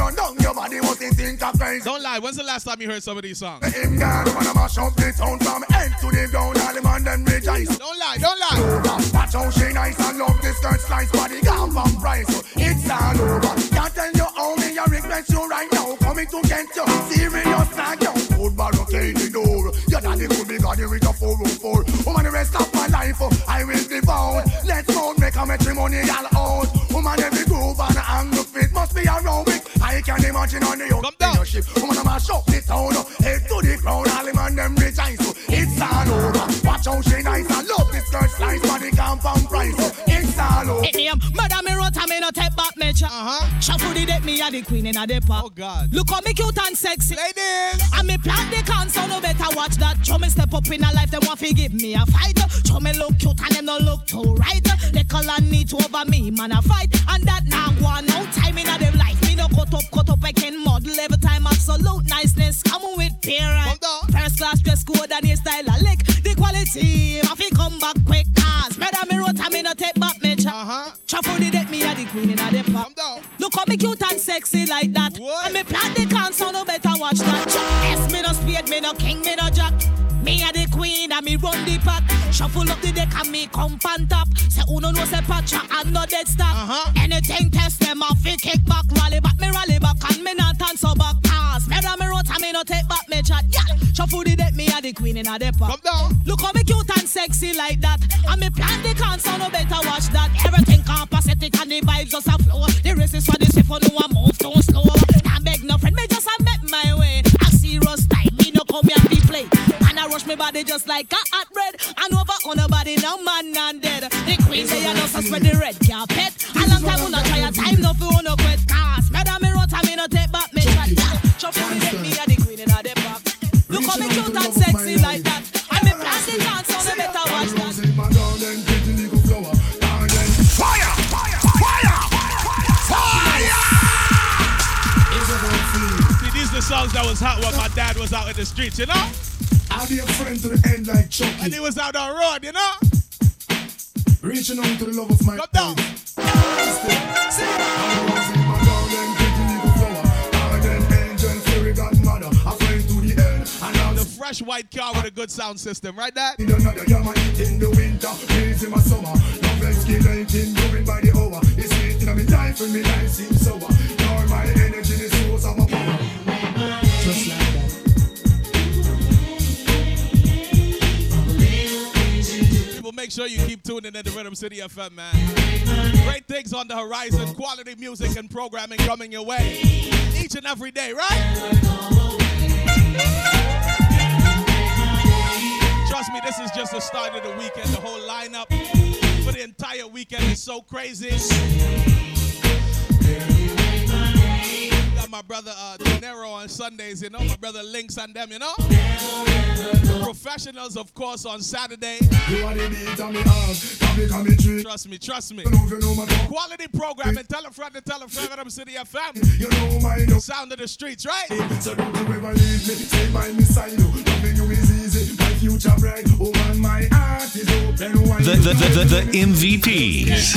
must think of crazy Don't lie. When's the last time you heard some of these songs? him gone when I mash up the town from end to the ground, all the man them rejoice. Don't lie. Don't lie. Watch how she nice and love skirt slice body from price. It's all over. Can't tell you how me regret you right now. Coming to get you serious like you. Barricade the door. Your daddy could be got with a 404. Woman, the rest of my life I will be bound. Let's go make a matrimonial out. Woman, every groove and angle fit must be aerobic. I can't imagine on the in your ship. Woman, I'm a shop the town. Head to the ground, all the man them rejoice. It's all over. Watch how she nice and love this skirt slice for the compound price. It's all over. It name murder me rot me no take back me cha. Uh-huh. Shuffle the deck me a the queen in a the pop. Oh God. Look how me cute and sexy. Ladies. And me plant the can so no better watch that. Show me step up in a life them want to give me a fight. Show me look cute and them no look too right. They call and need to over me man a fight. And that now go on no time in a them life. Me no cut up, cut up, I can model every time. Absolute niceness, come with parent. First class dress code and your style a lick. The quality, I fi come back quick. Cause murder me I me no take back me cha. Uh-huh. Chaffo the deck, me a the queen in a the pop. Look how me cute and sexy like that. And me plant the so no better watch that. Yes, me no spade, me no king, me no jack. Me a the queen and me run the pack. Shuffle up the deck and me come pan top. Say uno no say patcha and no dead stock. Uh-huh. Anything test them off, kick back, rally back, me rally back and me not so back. Cause me me road and me no take back Yeah, shuffle the deck, me a the queen in a the pop. Look how me cute and sexy like that. And me plan the so no better watch that. Everything compacetic and the vibes just a flow. The race is for the safe, oh, no one move too slow. Can't beg no friend, me just a make my way. A serious time, me no come here be play. And I rush me body just like a hot bread. And over on a body, no man and dead. The queen say I know so spread the red carpet. A long time we not try a time, no for no quit. Cause me Look how me cute and sexy like that. And me plan the dance, so no better watch that. Fire! Fire! Fire! See, these the songs that was hot when my dad was out in the streets, you know? I'll be a friend to the end like Chucky. And he was out on the road, you know? Reaching out to the love of my Come down. The fresh white car with a good sound system, right, Dad? In another yama in the winter, in my summer. Love like moving by the hour. It's sweet in my life and my life seems sour. You're my energy, the source of my power. Just like that. People, make sure you keep tuning in to Rhythm City FM, man. Great things on the horizon, quality music and programming coming your way each and every day, right? Trust me, this is just the start of the weekend. The whole lineup for the entire weekend is so crazy. Got my brother uh, De Niro on Sundays, you know, my brother Links and them, you know. Professionals, of course, on Saturday. Trust me, trust me. Quality programming. Tell a friend to tell a friend. Rhythm City FM. You know my Sound of the streets, right? So don't you ever leave me. Stay by me side. you. Loving you is easy. My future bright. Oh man, my heart is open. The, the, the, the, the MVPs.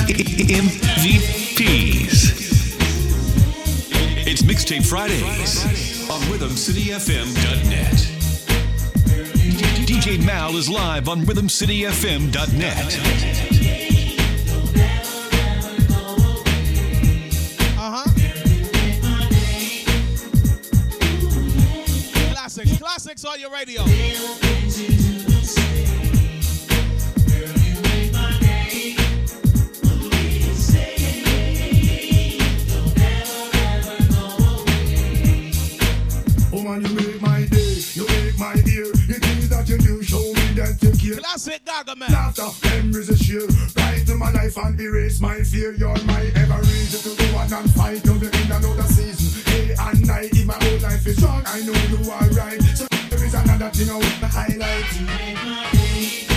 MVPs. It's Mixtape Fridays on RhythmCityFM.net. DJ Mal is live on RhythmCityFM.net. Uh-huh. Classics, classics on your radio. Man, you make my day. You make my ear. The things that you do show me that you care. Classic Gaga man. Laughter, memories is sheer. Bright to my life and erase my fear. You're my ever reason to go on and fight till the end another season. Day and night, if my whole life is wrong, I know you are right. So there is another thing I want to highlight. The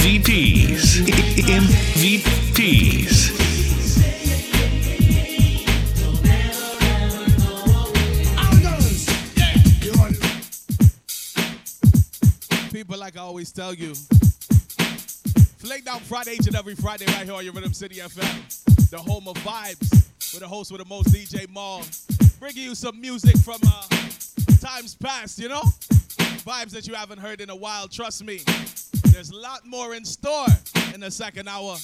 MVPs. MVPs. People, like I always tell you, Fling Down Friday each and every Friday right here on your Rhythm City FM, the home of vibes, with the host with the most, DJ Mal, bringing you some music from uh, times past, you know? Vibes that you haven't heard in a while, trust me. There's a lot more in store in the second hour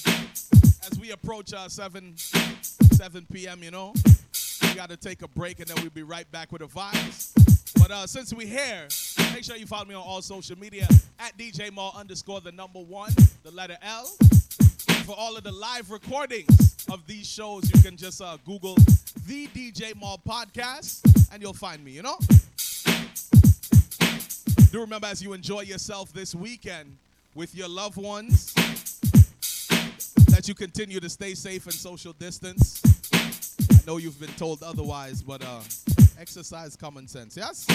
as we approach our 7, 7 p.m., you know? We got to take a break and then we'll be right back with the vibes. But uh, since we're here, make sure you follow me on all social media at DJ Mal underscore the number one, the letter L. For all of the live recordings of these shows, you can just uh, Google the DJ Mal podcast and you'll find me, you know? Do remember as you enjoy yourself this weekend with your loved ones that you continue to stay safe and social distance. I know you've been told otherwise, but uh, exercise common sense, yes?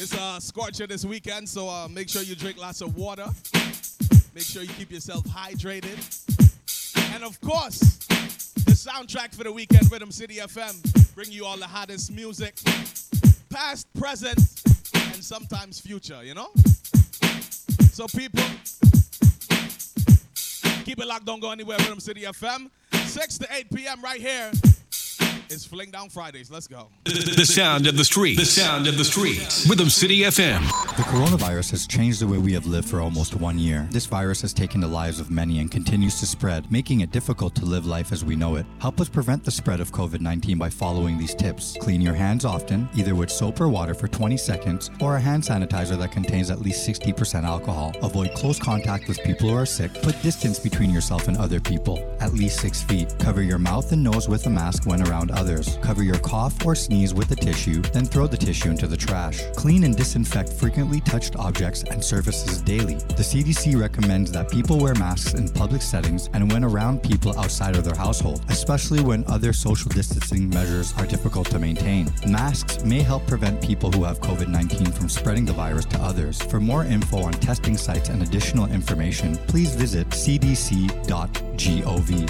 It's a scorcher this weekend, so uh, make sure you drink lots of water. Make sure you keep yourself hydrated. And of course, the soundtrack for the weekend, Rhythm City FM, bring you all the hottest music, past, present, sometimes future, you know? So people, keep it locked, don't go anywhere, Rhythm City FM. 6 to 8 p.m. right here is Fling Down Fridays. Let's go. The, the sound of the street. The sound of the street. Rhythm City FM. The coronavirus has changed the way we have lived for almost one year. This virus has taken the lives of many and continues to spread, making it difficult to live life as we know it. Help us prevent the spread of COVID 19 by following these tips. Clean your hands often, either with soap or water for 20 seconds, or a hand sanitizer that contains at least 60% alcohol. Avoid close contact with people who are sick. Put distance between yourself and other people, at least 6 feet. Cover your mouth and nose with a mask when around others. Cover your cough or sneeze with a tissue, then throw the tissue into the trash. Clean and disinfect frequently touched objects and surfaces daily. The CDC recommends that people wear masks in public settings and when around people outside of their household, especially when other social distancing measures are difficult to maintain. Masks may help prevent people who have COVID 19 from spreading the virus to others. For more info on testing sites and additional information, please visit cdc.gov.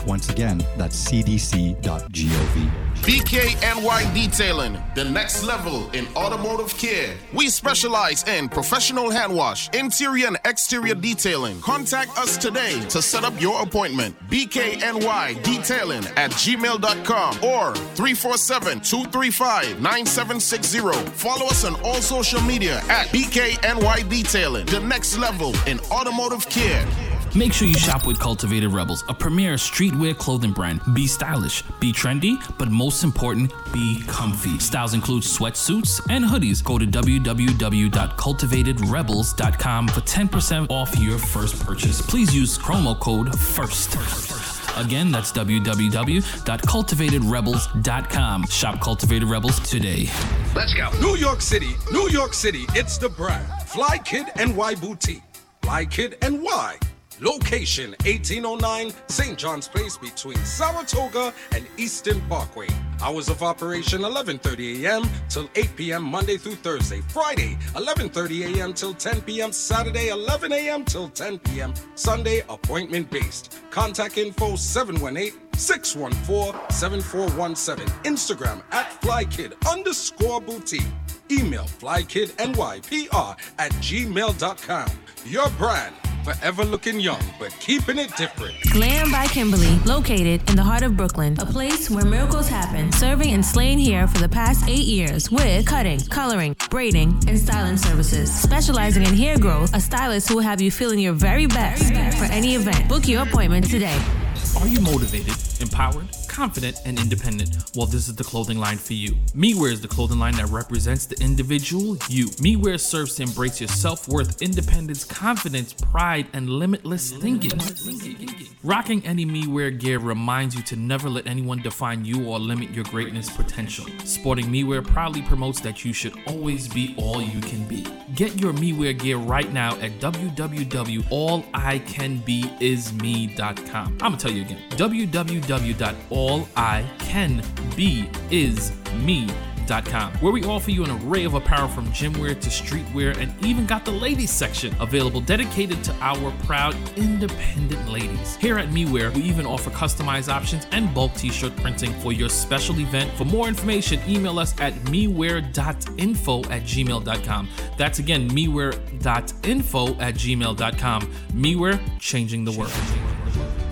Once again, that's cdc.gov. BKNY Detailing, the next level in automotive care. We specialize in professional hand wash, interior and exterior detailing. Contact us today to set up your appointment. BKNY Detailing at gmail.com or 347 235 9760. Follow us on all social media at BKNY Detailing, the next level in automotive care. Make sure you shop with Cultivated Rebels, a premier streetwear clothing brand. Be stylish, be trendy, but most important, be comfy. Styles include sweatsuits and hoodies. Go to www.cultivatedrebels.com for 10% off your first purchase. Please use promo code FIRST. Again, that's www.cultivatedrebels.com. Shop Cultivated Rebels today. Let's go. New York City, New York City, it's the brand. Fly Kid NY Boutique. Fly Kid NY. Location 1809 St. John's Place between Saratoga and Eastern Parkway. Hours of operation 11:30 a.m. till 8 p.m. Monday through Thursday. Friday 11:30 a.m. till 10 p.m. Saturday 11 a.m. till 10 p.m. Sunday appointment based. Contact info 718-614-7417. Instagram at flykid underscore boutique. Email flykidnypr at gmail.com. Your brand, forever looking young, but keeping it different. Glam by Kimberly, located in the heart of Brooklyn, a place where miracles happen. Serving and slaying here for the past eight years with cutting, coloring, braiding, and styling services. Specializing in hair growth, a stylist who will have you feeling your very best for any event. Book your appointment today. Are you motivated, empowered, confident, and independent? Well, this is the clothing line for you. MeWear is the clothing line that represents the individual you. MeWear serves to embrace your self worth, independence, confidence, pride, and limitless thinking. Rocking any MeWear gear reminds you to never let anyone define you or limit your greatness potential. Sporting MeWear proudly promotes that you should always be all you can be. Get your MeWear gear right now at www.allicanbeisme.com. I'm gonna tell you again www.allicanbeisme.com, where we offer you an array of apparel from gym wear to streetwear and even got the ladies section available dedicated to our proud independent ladies. Here at MeWear, we even offer customized options and bulk t-shirt printing for your special event. For more information, email us at mewear.info at gmail.com. That's again, mewear.info at gmail.com. MeWear, changing the world.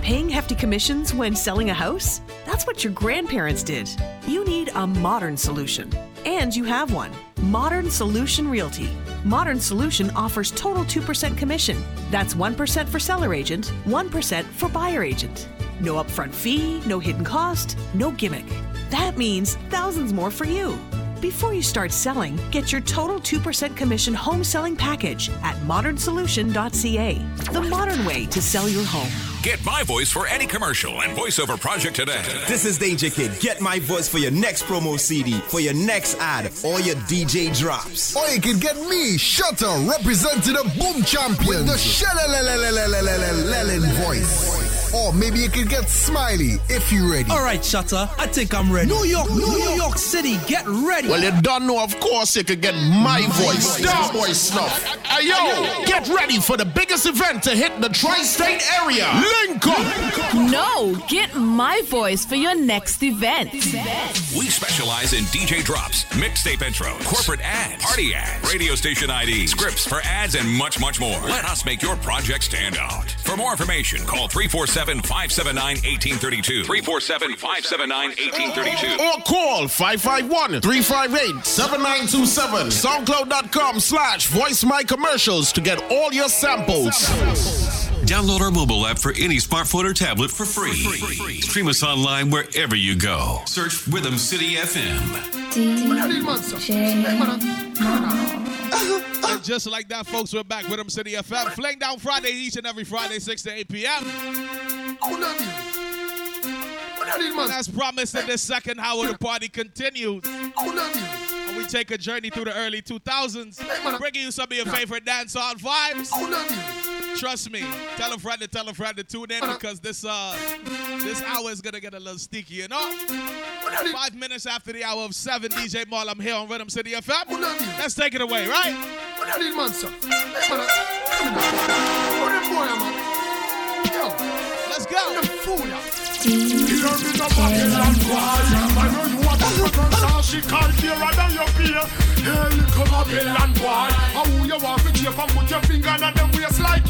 Paying hefty commissions when selling a house? That's what your grandparents did. You need a modern solution. And you have one Modern Solution Realty. Modern Solution offers total 2% commission. That's 1% for seller agent, 1% for buyer agent. No upfront fee, no hidden cost, no gimmick. That means thousands more for you. Before you start selling, get your total 2% commission home selling package at modernsolution.ca. The modern way to sell your home. Get my voice for any commercial and voiceover project today. This is Danger Kid. Get my voice for your next promo CD, for your next ad, or your DJ drops. Or you can get me, Shutter, representing the Boom Champion, the Shellalalalalalalalalalan voice. Or maybe you can get Smiley if you're ready. All right, Shutter, I think I'm ready. New York, New, York. City, get ready. Well, you don't know, of course, you could get my, voice. Star Snuff. Ayo, get ready for the biggest event to hit the tri state area up. No, get my voice for your next event. We specialize in DJ drops, mixtape intros, corporate ads, party ads, radio station ID, scripts for ads, and much, much more. Let us make your project stand out. For more information, call 347 579 1832. 347 579 1832. Or call 551 358 7927. SoundCloud.com slash voice my commercials to get all your samples. Download our mobile app for any smartphone or tablet for free. Stream us online wherever you go. Search Rhythm City FM. And just like that, folks, we're back with Rhythm City FM. Fling down Friday each and every Friday, 6 to 8 p.m. And as promised in this second hour, the party continues. And we take a journey through the early 2000s, bringing you some of your favorite dancehall vibes. Trust me, tell a friend to tell a friend to tune in because this uh this hour is gonna get a little sticky, you know. Five minutes after the hour of seven, DJ Mal, I'm here on Rhythm City FM. Let's take it away, right? Let's go. Me to professor She than your Babylon boy How you want to cheer? Put your finger on them waist like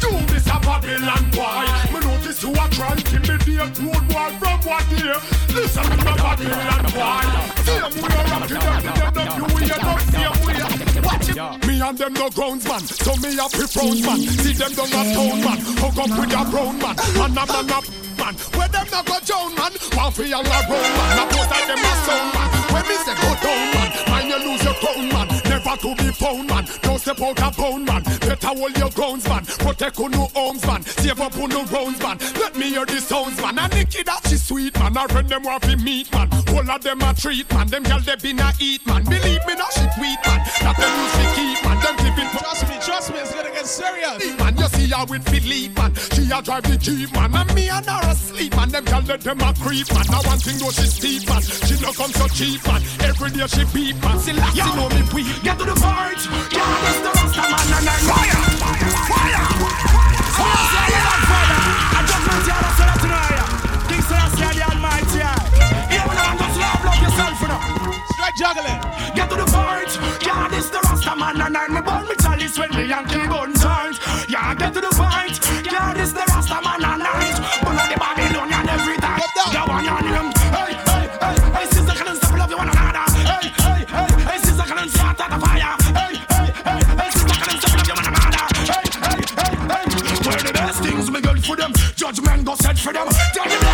Do this a Babylon boy Me notice you are trying to intimidate Road boy from what here Listen to the Babylon boy Same way you rock it up Them no you you same way It Me and them no grounds man So me a pre-pros man See them down a town man Hook up with a brown man And a man up man. Where them not go down, man. One for your road, man. Now post like them a sound, man. When me say go down, man. Man, you lose your crown, man. Never to be found, man. Don't step out a pound, man. Better hold your grounds, man. Protect on no homes, man. Save up on no rounds, man. Let me hear the sounds, man. And Nikki, that she sweet, man. I friend them want to meet, man. All of them a treat, man. Them girl they been a eat, man. Believe me, now she tweet, man. That them to keep, man. Them keep it. Trust me, it's gonna get serious. Man, you see her with Philippe, man. She a drive the jeep, man. And me and her asleep, man. Them girl let them a creep, man. Now one thing though she steep, man. She no come so cheap, man. Every day she beat, man. She like she know me weak. Get to the point. Yeah, this the Rasta man and I'm fire, fire, fire. Fire. I just want you to say that tonight. King the Almighty. Yeah, we don't just love, love yourself, you know. Straight juggling. Get to the point. Yeah, this the Rasta man and I'm born me chalice when me and King gun times. Yeah, get to the point. Yeah, this the Rasta man and I'm But not the Babylonian every time. One on him. Hey, hey, hey, hey, sister, can stop love you one another? Hey, hey, hey, hey, sister, can start the fire? Hey, hey, hey, hey, sister, can stop love you one another? Hey, hey, hey, hey. Where the best things me good for them. Judgment go set for them. Tell the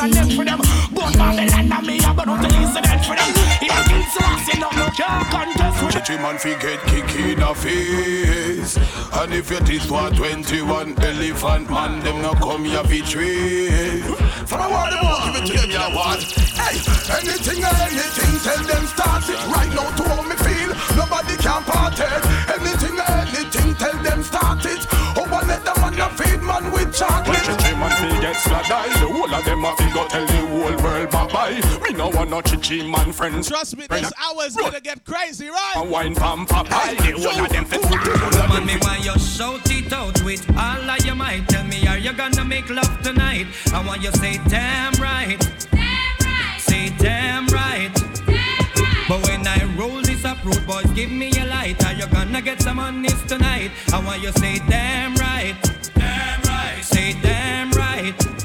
politician neck for them. But Babylon and me a go to incident for them. If I kill Selassie, no no can't contest with them. Man fi get kick in the face And if your teeth were 21 elephant man Them no come here fi trade For a while them won't give it to them, you what? Hey, anything or anything, tell them start it right now to how me feel. Nobody can part it. Anything or anything, tell them start it. Oh, one let them man a feed man with chocolate. Chichi man fi get sladai The whole of them a fi go tell the whole world bye bye Me no want no chichi man friends Trust me, this hour is gonna get crazy, right? A wine pam papai The whole of them fi Come on, me why you shout it out with all of your might. Tell me, are you gonna make love tonight? I want you say damn right. Damn right. Say damn right. But when I roll this up, road boys, give me a light. Are you gonna get some on this tonight? I want you say damn right. Damn right. Say damn right.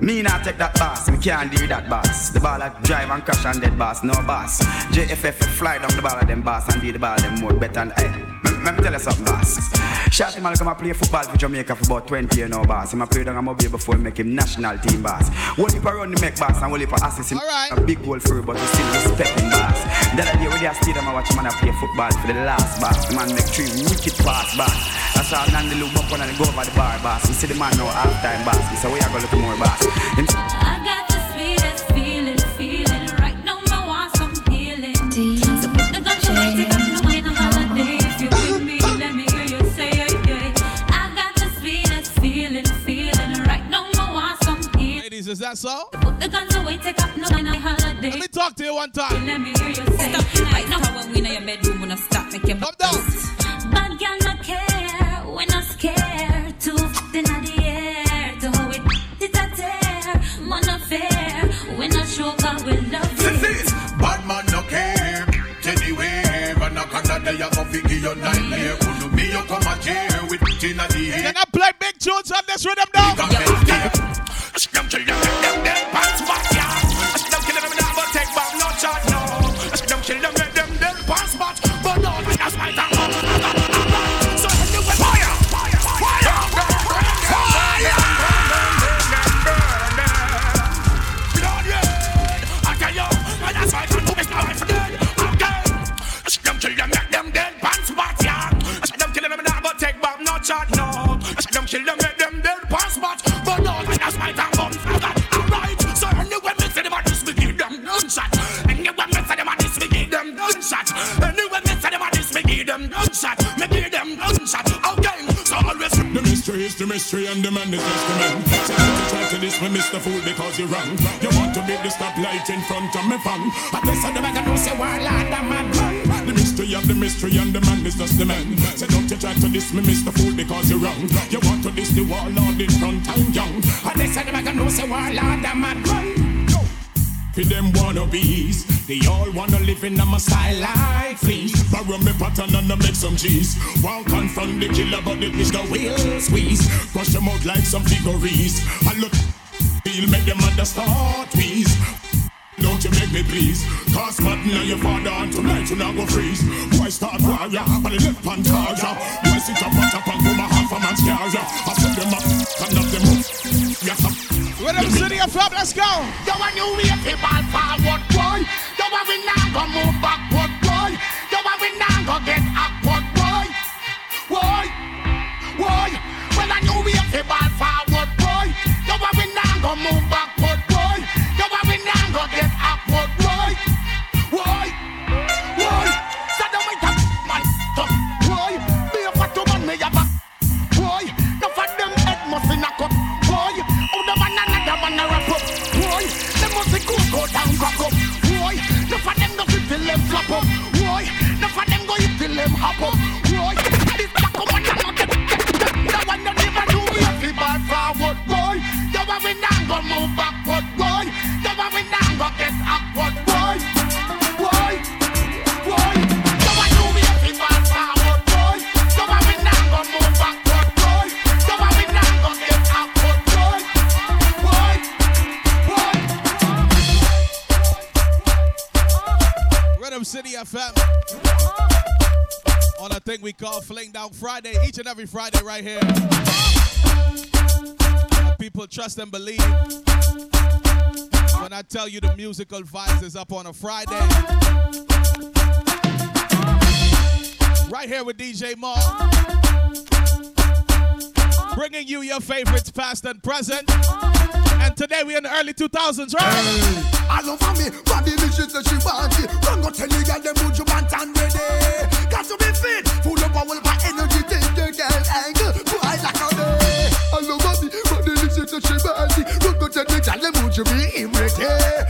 Right. Me not take that boss, me can't do that boss. The ball that drive and crash and dead boss, no boss. JFF fly down the ball of them boss and do the ball them more better than eh. hey. Let me tell you something, boss. Shotty man come and play football for Jamaica for about 20 years now, boss. Him a play down a mobile before he make him national team, boss. One heap run the make, boss, and one heap assist him. Alright. A big goal for him, but we still respect him, boss. The other day when they stadium, I watch man a play football for the last, boss. The man make three wicked pass, boss. That's how Nandy look up on and go over the bar, boss. We see the man now half time, boss. He say, we are going to look more, boss. Him I got the sweetest feeling, feeling right now. I want some healing. So put the gun away, take up no in a holiday. If you with me, let me hear you say yeah, yeah. I got the sweetest feeling, feeling right now. I want some healing. Ladies, is that so? Put the guns away, take up no in a holiday. Let me talk to you one time. Let me hear you say Stop right now. When we in your bedroom, when I stop making Come down. It in the air. Can I play big tunes on this rhythm now? Mystery and the man is just the man. So don't try to diss me, Mr. Fool, because you're wrong. You want to be the stoplight in front of me fan. But listen, the man can say, well, I'm man. The mystery of the mystery and the man is just the man. So don't you try to diss me, Mr. Fool, because you're wrong. You want to diss the warlord in front, I'm young. But listen, the man can say, well, I'm man. For them wannabes, they all wanna live in a my style like fleas. Borrow me pattern and I make some cheese. Won't confront the killer, but the bitch the wheel squeeze. Crush them out like some figurines. I look, feel make them understand wheeze. Don't you make me please Cause bad now your father and tonight you not go freeze Boy start warrior But the left hand charger Boy sit up on top and come a half a man's carrier I put them up and knock them up Yes up Rhythm City FM, let's go. Yo, when you wait the ball forward, boy. When we now go move backward, boy. Yo, when we now go get upward, boy. Boy, boy. Well, I knew we the ball forward, boy. Yo, when we now go move backward, On a thing we call Fling Down Friday, each and every Friday right here. People trust and believe. When I tell you the musical vibes is up on a Friday. Right here with DJ Mal. Bringing you your favorites past and present. And today we're in the early 2000s, right? All over me, body me she say she want it. Run go tell the girl them would you want and ready. Got to be fit, full of power, of energy, take the girl angle. Boy like a day. All over me, body me she say she want it. Run go tell the girl them would you be ready.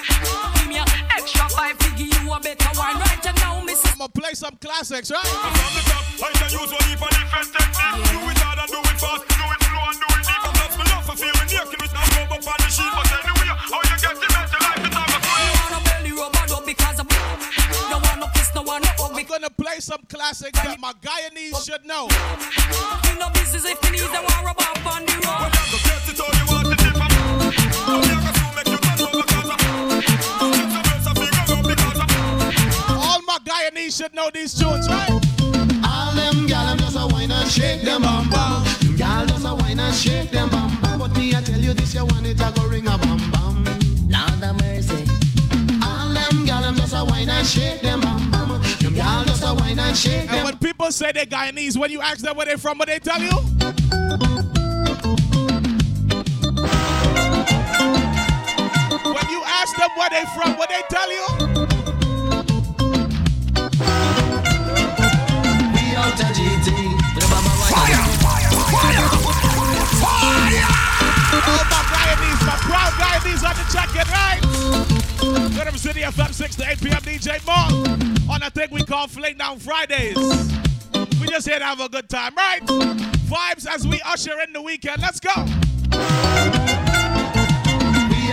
give you a better wine right now, miss. I'm gonna play some classics, right? From the top, I can use one for different techniques. Do it hard and do it fast, do it slow and do it deep. And that's me love for feel me naked with no rub up on the sheet. But anyway, how you get the better life is have a You wanna belly rubber up because of no one no kiss, no one no hug. I'm gonna play some classics that my Guyanese should know. You know business if you need them want rub up on the road. All should know these tunes, right? All them gal them just a wine and shake them bum bum. Them gal just a wine and shake them bum bum. But me I tell you this, you want it a go ring a bum bum. Lord have mercy. All them gal them just a wine and shake them bum bum. Them gal just a wine and shake And when people say they're Guyanese, when you ask them where they're from, what they tell you? When you ask them where they from, what they tell you? Out a GT. Fire! Fire! Fire! All my Guyanese, my proud Guyanese on the check-in, right? Rhythm City FM 6 to 8 p.m. DJ Mal on a thing we call Fling Down Fridays. We just here to have a good time, right? Vibes as we usher in the weekend. Let's go. We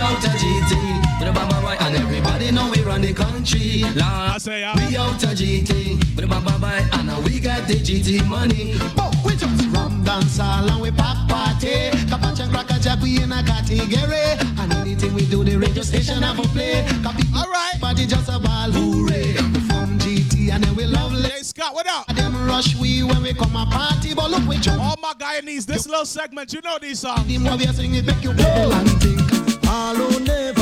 out a GT. With a bamba boy and everybody know we run the country. I say, uh, We out a GT. With a bamba boy and now we got the GT money. But we just rum dance all and we pack party. Kapacha and cracker jack we in a category. And anything we do the radio station have a play. All right. Party just a ball hooray. We from GT and then we love Hey, Scott, what up? Them rush we when we come a party. But look we jump. All my Guyanese, this little segment, you know these songs. The more we sing it make you roll and think. All who never, all who never.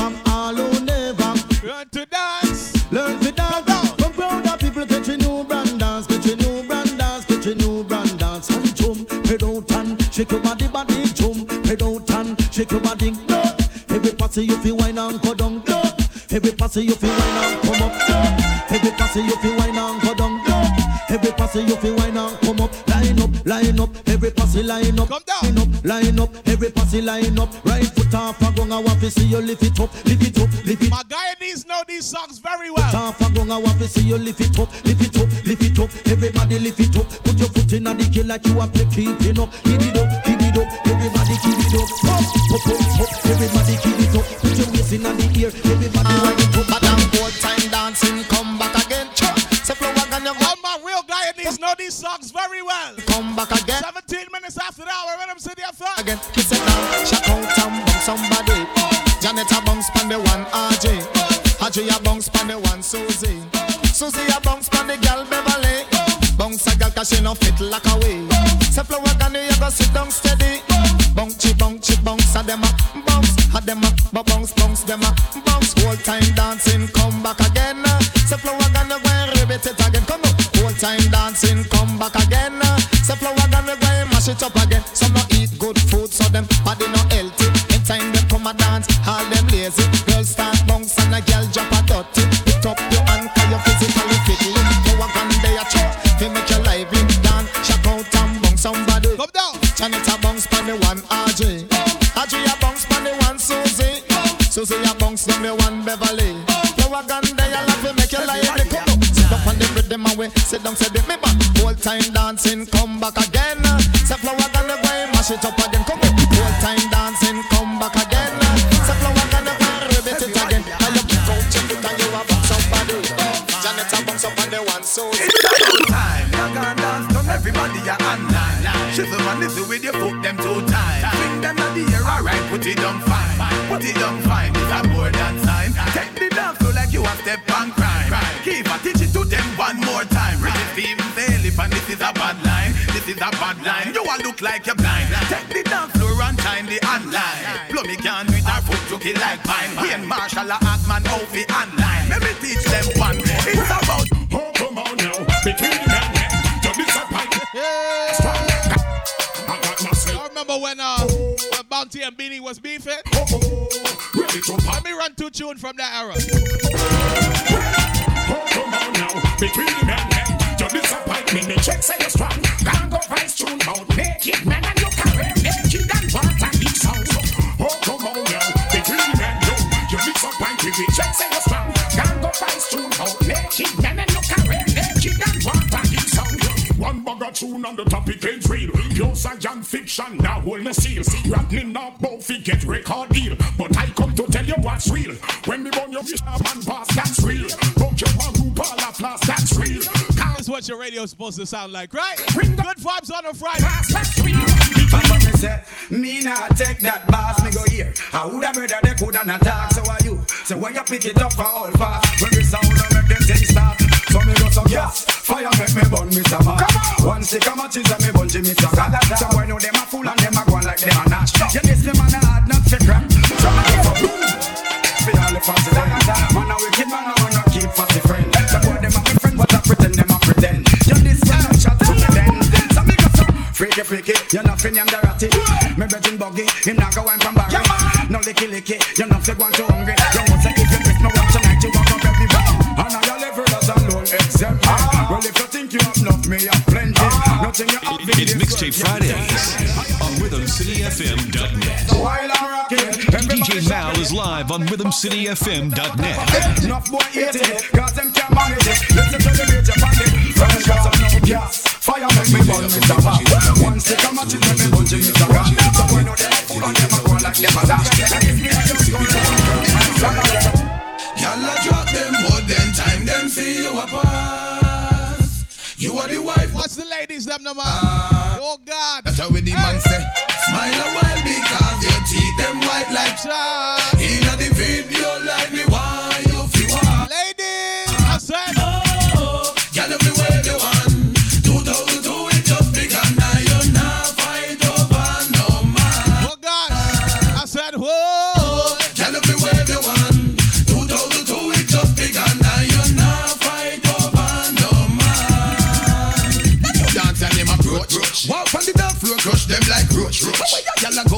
Learn to dance. Learn to dance. Come proud of people get your new brand dance, get your new brand dance, get your new brand dance. And jump, head out and shake your body, body. Jump, head out and shake your body. No. Every party you feel wine and go down. No. Every party you feel wine and come up. No. Every party you feel wine and go down. No. Every party you feel wine and come up. Line up. Every party line up. Come down. Line up, line up. Every party line up. Right foot off a gong. I want to see you lift it up, lift it up, lift it up. My Guyanese know these songs very well. Half a gong, I want to see you lift it up, lift it up, lift it up. Everybody lift it up. Put your foot in a the like you are play keeping up. Give it up, give it up. Everybody give it up. Up, up, up, up. Everybody give it up. Put your waist in the ear. Everybody these songs very well. come back again. 17 minutes after the hour, Rhythm City FM. Again, kiss it down, shout out and bump somebody. Janet a bounce pan the one RJ. RJ a bounce pan the one Susie. Susie a bounce pan the gal Beverly. Bounce a gal 'cause she no fit like a way. Say flow again, you go sit down steady. Bounce, bounce, bounce, a them a bounce, a them a bounce, bounce, them a bounce. Whole time dancing, That's what your radio's supposed to sound like, right? Good vibes on a Friday. Me say, me not take that boss, me go here. I woulda murder they coulda not talk, so are you? So when you pick it up for all fast, when the sound of make them things start. So me go some gas, fire make me burn me some man. One stick of matches and me bungee me some rat. So boy know them a fool and them a go on like them a fin him the ratty. Me virgin buggy, him not go wine from Barry. No licky licky, you not fi go on too hungry. You know say if you miss me once tonight, you walk up every bar. And I your level as alone exempt me. Well if you think you have enough, me have plenty. Nothing you have in It's Mixtape world Fridays on RhythmCityFM.net. While I'm rocking, DJ Mal is live on RhythmCityFM.net. Enough boy hate it, cause them can't manage it. Listen to the major bandit, fresh got some no gas. Fire make me burn me some back. One stick of matches make me bungee me some gas. So boy know them a fool and them a go like them a dash. And if me a just go to Y'all a drop them, but then time them see you a pass. You are the wife. What's the ladies them no man? Ah. oh God. That's how we the man say. Smile a while because your teeth them white like chalk.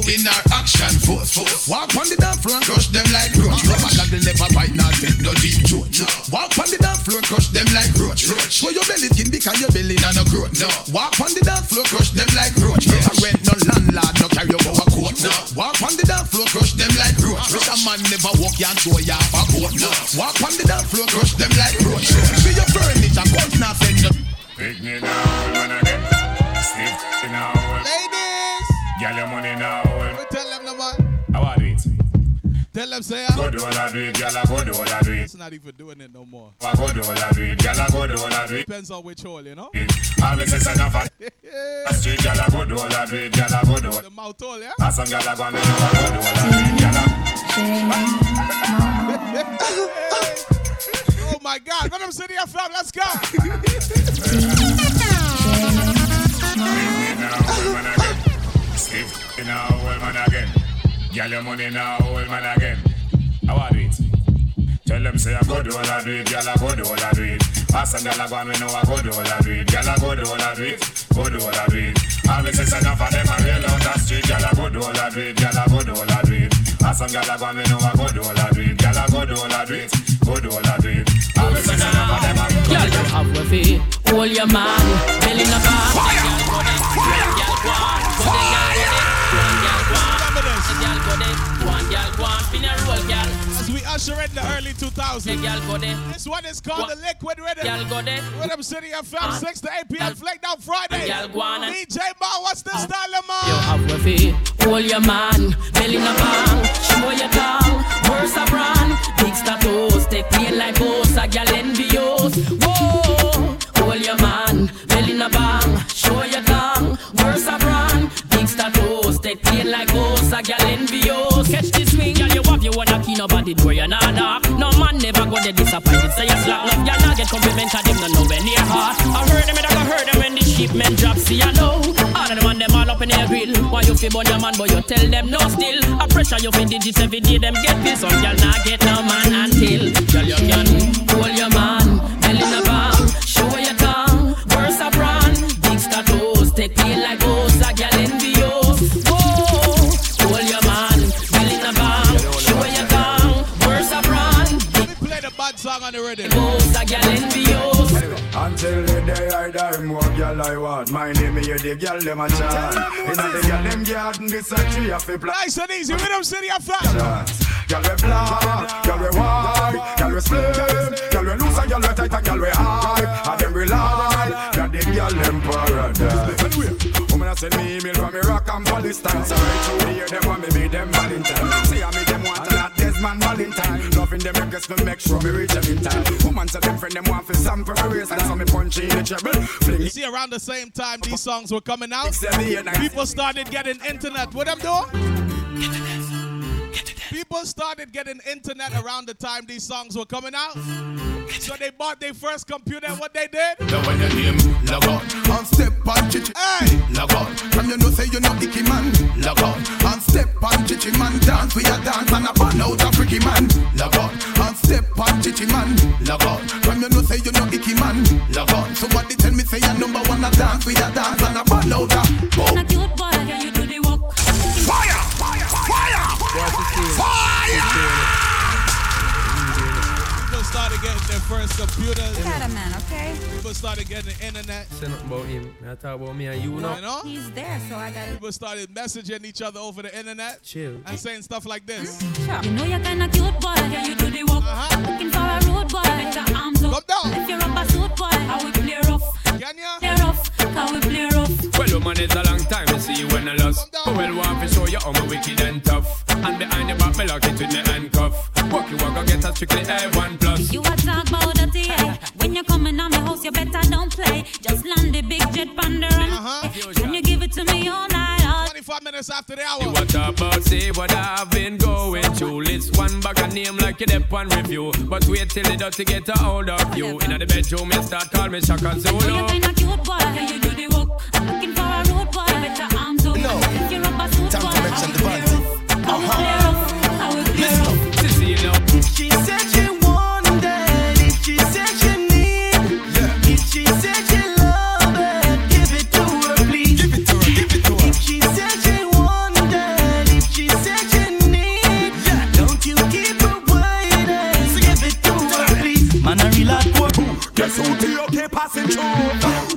In our action force. force. Walk on the dance floor crush them like roach. Rubber gaggle never bite, not take no deep throat. Walk on the dance floor, crush them like roach. roach. Show your belly skin because your belly not no growth. No. Walk on the dance floor, crush them like roach. Never rent no landlord, no carry over a coat. No. Walk on the dance floor, crush them like roach. Rich a man never walk ya and show ya off a boat. No. Walk on the dance floor, crush them like roach. See Them say Go do all I do it, I go do all I do it. It's not even doing it no more. I go do all I do it, I go do all I do it. Depends on which hole, you know. All this is enough. I street, I go do all I do it, I go do all. The mouth hole, yeah. I some I go and I go do all I do it, girl. oh my God, Rhythm City FM, let's go. Steve, you know, old man again. Girl, your money now, old man again. How are it? Tell them say I go do all I do it, girl I go do all I do it. Ask a girl I go and me know I go do all I do it, girl I go do all I do it, go do all I do it. All this is enough of them I real out the street, girl I go do all I do it, girl I go do all I do it. Ask a girl I go and me know I go do all I do it, girl I go do all I do it, go do all I do it. All this is enough of them I real Girl, you have with it. Hold your man, belly in the bar. Go there, girl, usher in the early 2000s. girl go there. This one is called the Liquid Rhythm. Girl go there. Rhythm City FM, ah. 6 to 8 p.m. Fling down Friday. Girl go on. DJ Ma, what's the ah. style of You man? have with it. Hold your man, belly in the bang. Show your tongue, worse a brand. Big status, take pain like boss, a girl envious. Whoa, hold your man, belly in the bang. Show your tongue, worse a brand. Big status, take pain like boss, a girl envious. Catch this your one key, nobody door you not knock. No man never go there disappointed, say you slack love, you not get compliment, cause them not nowhere near heart. I heard them, I heard them when the shipment drop, see I know. All of them and them all up in their grill. Why you feel burn your man, but you tell them no still. I pressure you for digits every day, them get this. Some girl not get no man until. Girl, you can hold your man, envious. Until the day I die, more girl I want. My name is the girl them a chant. Inna the girl them garden, this a tree of a plant. Nice and easy, Rhythm City of fat. Girl we black, girl we white, girl we slim, girl we loose and girl we tight and girl we high. And them rely that the girl them paradise. Woman a send me email from Iraq and Palestine. So right through the year them want me be them Valentine. See I me them want a lot Desmond Valentine. Loving them request me make sure me reach them in time. Woman say them friend them want for some for a race. And so me punch in the treble. Fling You see, around the same time these songs were coming out, Seven, eight, nine. people started getting internet. What them doing? People started getting internet around the time these songs were coming out. So they bought their first computer. and What they did? Now when your name log on and step on chichi Hey, log on From you know say you know icky man log on and step on chichi man dance we a dance and a burn out a freaky man log on and step on chichi man log on From you know say you know icky man log on Somebody tell me say you number one a dance we a dance and a burn out a boom a cute boy, can you do the walk? Fire! Fire! Fire! People started getting their first computers. Got a man, okay? People started getting the internet. Say nothing about him. I talk about me and you, You know. know? He's there, so I gotta. People started messaging each other over the internet Chill. and saying stuff like this. You know you're kinda cute boy, can you do the walk? Uh-huh. Looking for a rude boy, better arms up. If you're up a suit boy, how we play rough? Can ya? Play rough, how we play rough? Well, woman, it's a long time to see you when I lost. But well, want to show you how me wicked and tough. And behind your back, me lock it with me handcuff. Walk you walk, go get a strictly A1 plus. You a talk about the yeah. When you coming on my house, you better don't play. Just land the big jet ponder and uh-huh. Can you give it to me all night? All 25 minutes after the hour. You what about say what I've been going through? List one bag of name like you dep on review. But wait till the dirty get a hold of you. In the bedroom, you start call me Shaka You Zulu. kinda cute boy, can you do the walk? I'm looking for a rude boy, better arms up. No. If you're up a suit Time boy, to mention the vanity. how we play rough? How we play rough? Cecilia. She said the passing through?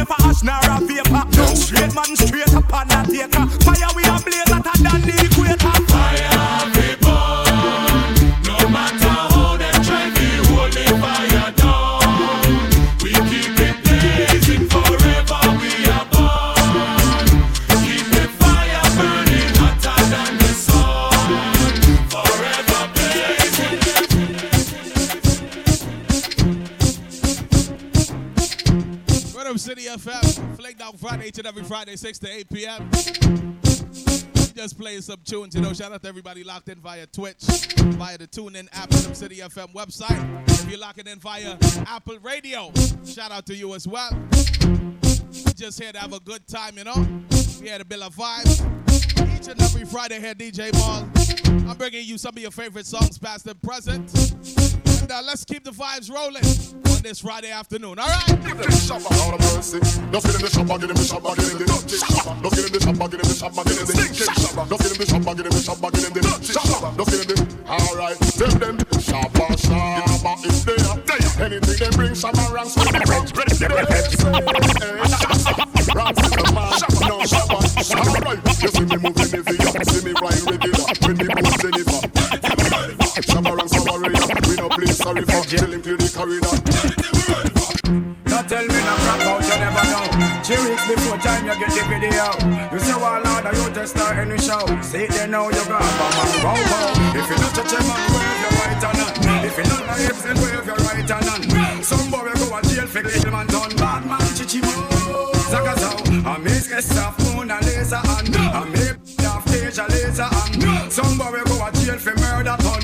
Never ash nor a vapor. Straight man every Friday, 6 to 8 p.m. Just playing some tunes, you know. Shout out to everybody locked in via Twitch, via the TuneIn app, Rhythm City FM website. If you're locking in via Apple Radio, shout out to you as well. Just here to have a good time, you know. We had a bill of vibes. Each and every Friday here, DJ Ball. I'm bringing you some of your favorite songs, past and present. Uh, let's keep the vibes rolling on this Friday afternoon. All right. Shopper, Lord of mercy. Just get in the shopper, get in the shopper, get in the dirty shopper. Just get in the shopper, get in the shopper, get in the stinking shopper. Just get in the shopper, get in the shopper, get in the dirty shopper. Just get in the. All right, tell them shopper, shopper is there. Anything they bring, shopper ranks with the ranks. Ready, ready, ready. Ranks with the man, no shopper. All right, you see me moving the video, see me flying regular. When the boom Jennifer. Shopper ranks over here. Sorry for. Tell him clear the corridor. Don't tell me no crap out, you never know. Three weeks before time you get the video. You say well Lord, you just start any show. See it there now, you got a man row row. If you not touch a man, wave your right hand. If you not my hips, then wave your right hand. Some boy go a jail for little man done. Bad man, chichi mo. Zaga zow. I miss get soft moon and laser on. I make off stage a laser on. Some boy go a jail for murder done.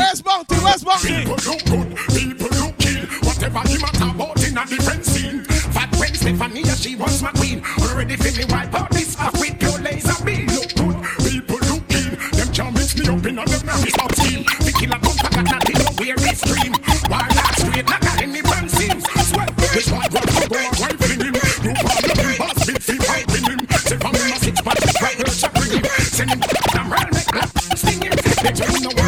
Where's Bounty? Where's Bounty? People look good, people look kill. Whatever the matter about in a different scene. Fat when Stephanie, she was my queen. Already feel me wipe out this off with pure laser beam. Look good, people look kill. Them can't mix me up in a them nervous up team. The killer come back and nothing know where it stream. Why not straight like a any man seems. Sweat, this one go go go right fling him. You call big boss, big feet right in him. Say from him a six pack, right check bring him. Send him down round make clap, sting him. They tell him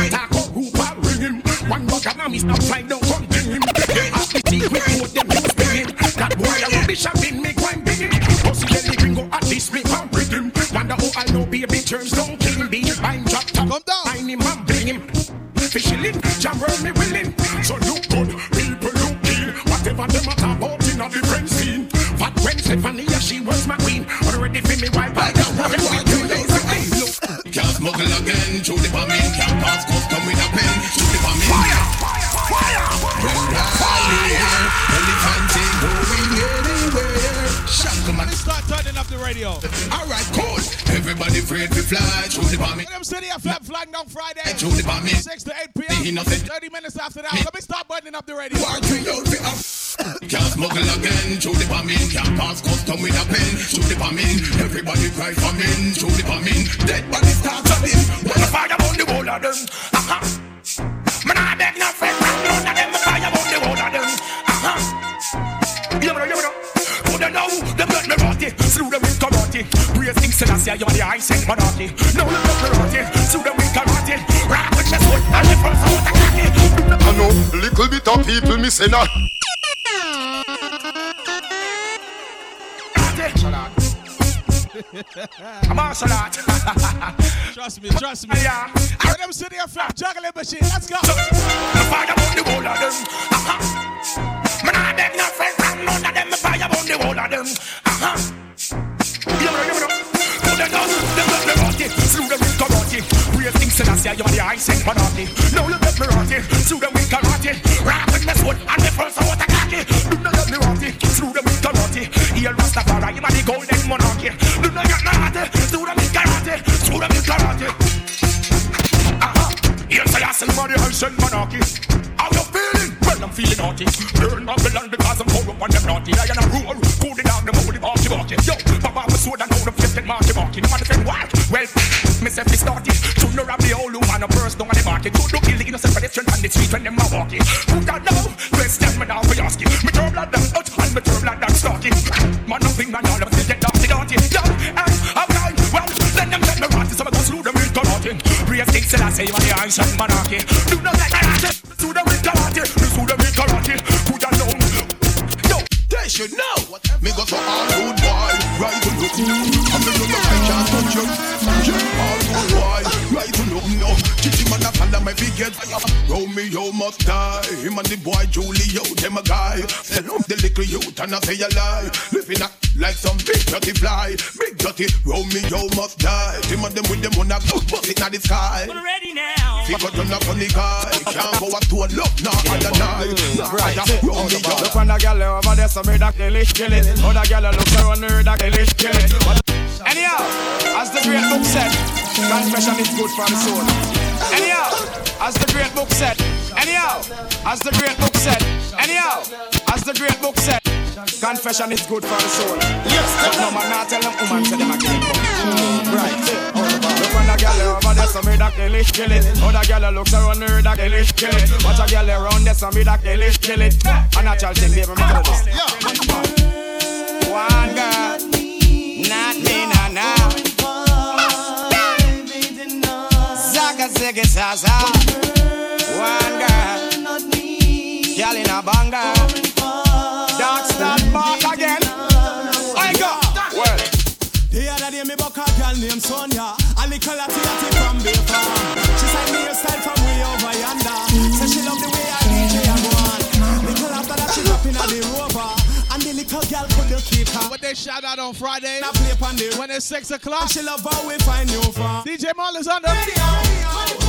One buck of mommy stop flying down, come bring him. Ask the team with both them you spin him. That boy a rubbish a bin make one big him. Pussy belly gringo at this me come bring him. Wonder who I know baby terms don't kill him. Be fine drop top, come down. Find him and bring him. Fishing, jam round me willing. So look good, people look kill. Whatever them a talk about in a different scene. Fat when Stephanie, she was my queen. Already feel me wipe out the one with two days of pain. Look, Can't smuggle again, through the bomb turning up the radio. Alright, cool. Everybody afraid to fly through the bomb in. Rhythm City FM Fling down Friday. Through the bomb in. 6 to 8 p.m. 30 minutes after that. Let me start buttoning up the radio. Can't smuggle again, through the bomb in. Can't pass custom with a pen, through the bomb in. Everybody cry for men, through the bomb in. Dead body start coming. When I fire on the wall of them, uh-huh. Man, I beg no friend, none of them fire on the wall of them, uh-huh. You know, you know. Who they know? Them let me rotty, slew them with karate. Praise King Selassie, you are the high-sent monarchy. Now them let me rotty, slew them with karate. Rock with the sword, and the first out the cocky. I know little bit of people me say nah. I'm martial art. Trust me, trust me. Yeah. Let Rhythm City FM juggling machine. Let's go. Fire on the wall of them, beg no friend, none of them me fire on the wall of them, uh-huh. Know, you know. Who they know? Them let me rotty, slew them with karate. Praise King Selassie, you are the high-sent monarchy. Now you let me rotty, slew them with karate. With the sword, and the first out the cocky. Do not let me rotty, slew them with karate. Here Rastafari, him a the golden monarchy. Do not get me rotty, slew them with karate. Slew them with karate. Uh-huh. Here say I send money, I send monarchy. How you feeling? I'm feeling naughty. Burn Babylon because I'm corrupt and them naughty. I am a rule, cool it down, them holy marky marky. Yo, Papa was sword and now the flipped marky marky. No defend why? Well, myself is started. To know of the old woman, a first down on the market. To kill the innocent pedestrian on the street when them are walking. Who that know? Question me now for asking. Me turn blood down out and me turn blood down stalking. Man, nothing man, all of us get dirty, dirty. Yo, and I'm blind. Well, then them let me rot. So I go slew them with karate. Praise King Selassie, you are the ancient monarchy. Do not let me rot. Karate. Put. Yo, They should know. Me go for all good boy, right to look. I'm the number I can't touch you. All good boy, look. No, Chichi man a follow me fi get. Romeo must die. Him and the boy Julio, them a guy. Tell him the little youth and I say a lie. Living a, like some big dirty fly. Big dirty Romeo must die. Him and them with them on a good bust it in the sky. Ready now. Figure turn a funny guy. Can't go a to a love, nah, other night. Nah, other Romeo. Look on the girl over there, so me da kill it, kill it. Other girl looks around her, da kill it, kill it. Anyhow, as the great book said, confession is good for the soul. Anyhow, as the great book said. Anyhow, as the great book said. Anyhow, as the great book said. Confession is good for the soul. Yes, but no man not tell them woman say them a kill it. Right. Look on the girl over there, so me da kill it, kill it. Other girl looks around her, da kill it, kill it. Watch a girl around there, so me da kill it, kill it. A natural thing, baby, me tell this. Zaga, ziggy, zaza. One girl, girl in a banger. Dark start back again. I go. Well. The other day me buck a girl named Sonia A little latty latty from Bay Farm She sent me a style from way over yonder Say she love the way I DJ a go on Little after that she drop in a the rover And the little girl couldn't keep her What they shout out on Friday I play upon the when it's 6 o'clock. She love how we find you from DJ Mal is on the How with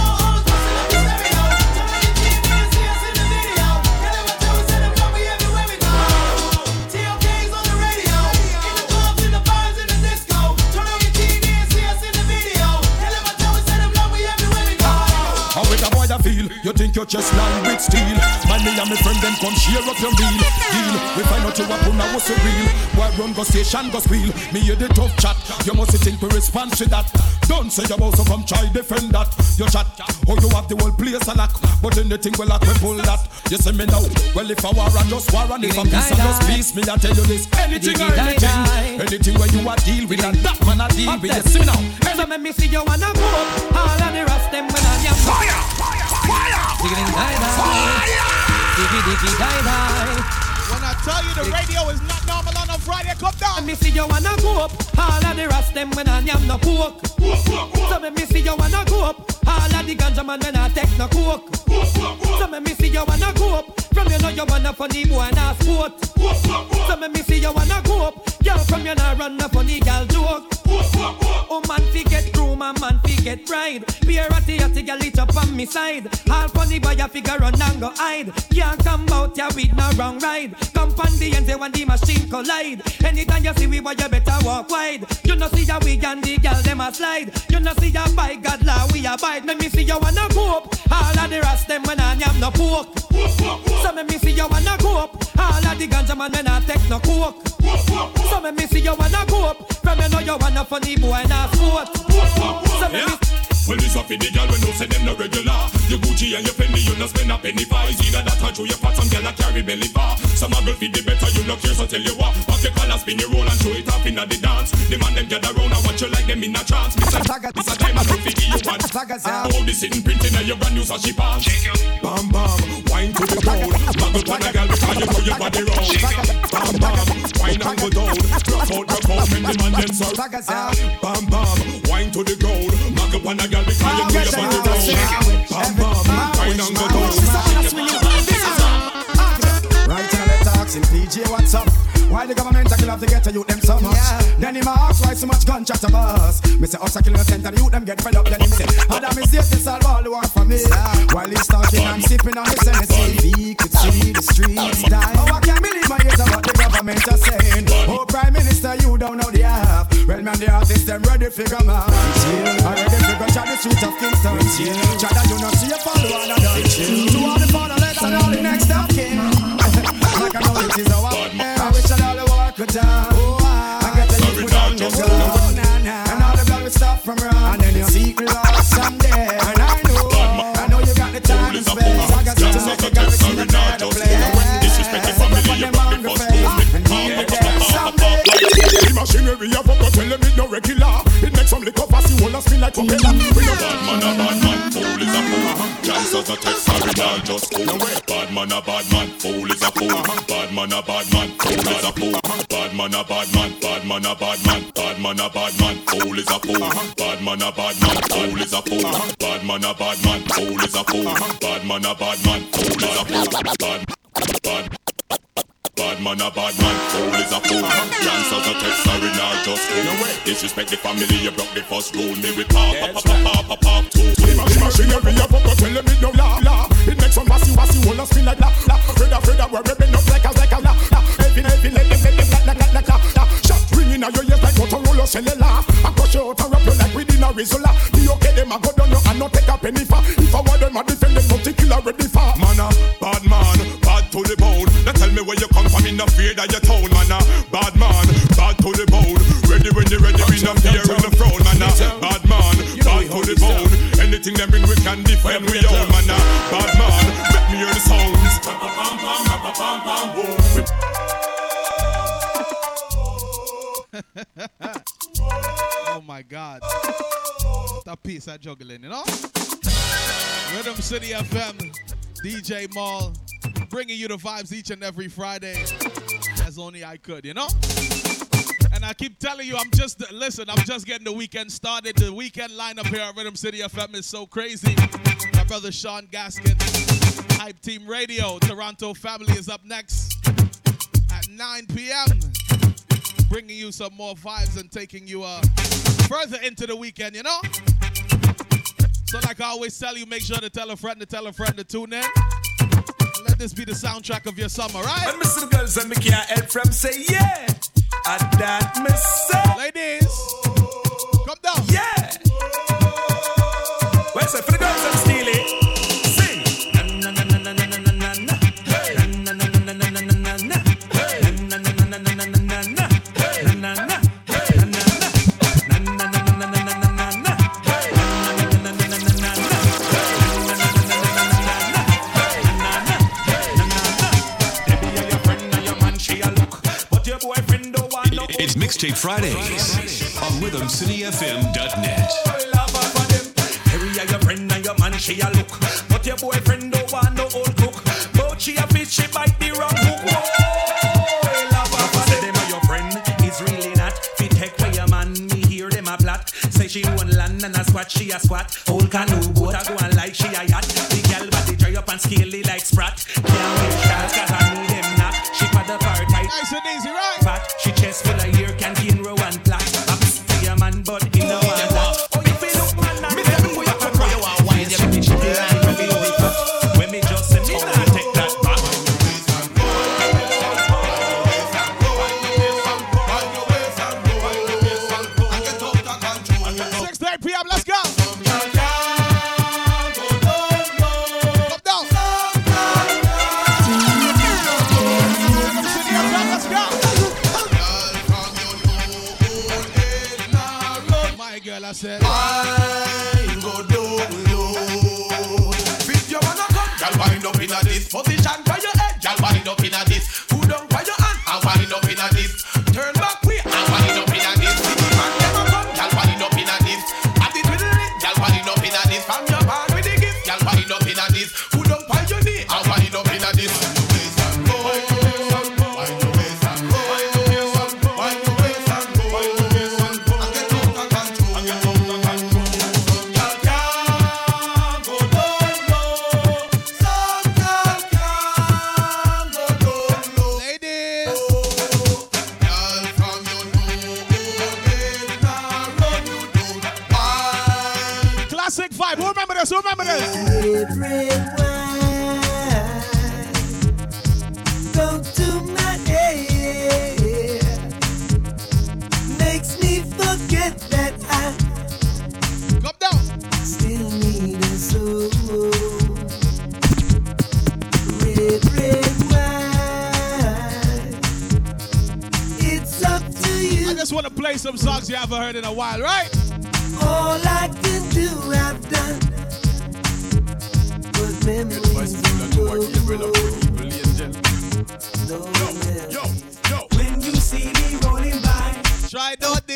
You your chest line with steel. My me and my friend them come share up your meal. Deal. We find out you a puna was so real. Why run go station go squeal? Me hear the tough chat. You must think we respond to that. Don't say you about so come try defend that. You chat. Oh you have the whole place a lock. But anything will lock we pull that. You see me now. Well if I war and just war and if I peace and just peace, me I tell you this. Anything or anything. Anything where you a deal with and that man a deal with. You see me now. Let me see you wanna up. All of the rest them Diggy die die. When I tell you the radio is not normal on a Friday, come down. Let me see you wanna go up. All of the rest them when I am no pork. So let me see you wanna go up. All of the ganja man when I take no coke. So let me see you wanna go up. From you know you wanna funny boy and a sport. So let me see you wanna go up. Girl from you nah run a funny girl joke. Oh man fi get through, my man fi get pride. Be a ratty ratty girl it up on me side. All funny boy a figure run and go hide. Can't come out ya with no wrong ride. Come on the end say when the machine collide. Anytime you see we boy you better walk wide. You know see ya we and the girl them a slide. You know see ya by God law we abide. Let me see you wanna go up. All of the rest them when I am no pork. So let me see you wanna go up. All of the ganja man when I take no coke. So let me see you wanna go up. From you know you wanna funny boy and a sport. So let me Well, this up in the girl when no say them no regular. Your Gucci and your Fendi, you no spend a penny for. It's either that or through your pot, some girl a carry belly bar. Some a girl feed the better, you no care, so tell you what. Pop your collar, spin your roll and show it up in the dance. The man them gather round and watch you like them in a trance. Miss a, miss a diamond, don't figure you one. Oh, this sitting printing on your brand new Sashi pants. Bam bam, wine to the ground. Muggle on a girl because you know your body round. Bam bam, wine and go down. Rock out, rock out, when the man them so. Bam bam, wine to the ground. Muggle on a girl because you know your body round. Bam bam, wine and go down. Right now let's ask PJ what's up Why the government a kill off the ghetto youth them so much? Then him ask why so much gunshot to bust Me say us a kill innocent and the youth them get fed up. Then him say Adam is here to solve all the war for me. While he's talking I'm sipping on the Tennessee He could see the streets die Oh I can't believe my ears what the government are saying. Oh Prime Minister you don't know the half. Well man the artists them ready for come out I ready for go try the streets of Kingston. Try that you not see a follow on another To all the fatherless and all the next of kin like I know it is our I wish that all the war could die. I I get the youth put on gun. And all the blood will stop from run. And then you seek lost someday. And I know, I know you got the time and space. I got to make the girl see the better play. Disrespect the family, you rock the first The machinery of up, tell them it no regular. It makes some liquor pass a spin like propeller. We no Bad man, a bad man, fool is a fool. Chances a text, sorry, now just cool. Bad man, a bad man, fool is a fool. Bad man, a bad man, fool is a fool. Bad man, a bad man, bad man, a bad man, bad man, a bad man, fool is a fool. Bad man, a bad man, fool is a fool. Bad man, a bad man, fool is a fool. Bad man, a bad man, fool is a fool. Bad, bad. Bad man a bad man, fool is a fool. Youngsters a text, sorry, not just cool. Disrespect the family, you broke the first rule. Me with pop, pop, pop, pop, pop, pop, two. The machinery of up, tell them it no la la. It makes some massive, massive, all a spin like la la. Freda, Freda, we're ripping up like a, like a la la. Heavy, heavy, let them, let them, like, like, like, la la. Shot ringing out your ears like Motorola cellular. I crush you out and wrap you like within a Rizzola. The okay, them a go down, you and not take a penny for. If I want them a defend them, not to kill a ready for. Man a bad man, to the bone. Now tell me where you come from, in the fear that you town, man a bad man, bad to the bone. Ready when you ready, we no fear in the throne, man ah. a bad man, bad to the bone. Anything them bring, we can defend we own, man a bad man. Let me hear the sounds. oh my God. What a piece of juggling, you know? Rhythm City FM, DJ Mal, bringing you the vibes each and every Friday as only I could, you know? And I keep telling you, I'm just, listen, I'm just getting the weekend started. The weekend lineup here at Rhythm City FM is so crazy. My brother Sean Gaskin, Hype Team Radio, Toronto Family is up next at 9 p.m. Bringing you some more vibes and taking you uh, further into the weekend, you know? So, like I always tell you, make sure to tell a friend to tell a friend to tune in. And let this be the soundtrack of your summer, right? And Mr. Girls and me can't help from say yeah. At that me say. Ladies, come down. Yeah. Well, say for the girls and Mixtape Fridays on RhythmCityFM.net. Harry, your friend and your man, she a look. But your boyfriend don't want no old cook. But she a bitch, she bite the wrong hook. Say your friend, really not. Fit your man, me hear a plot. Say she one land and a squat, she a squat. Old canoe, boat go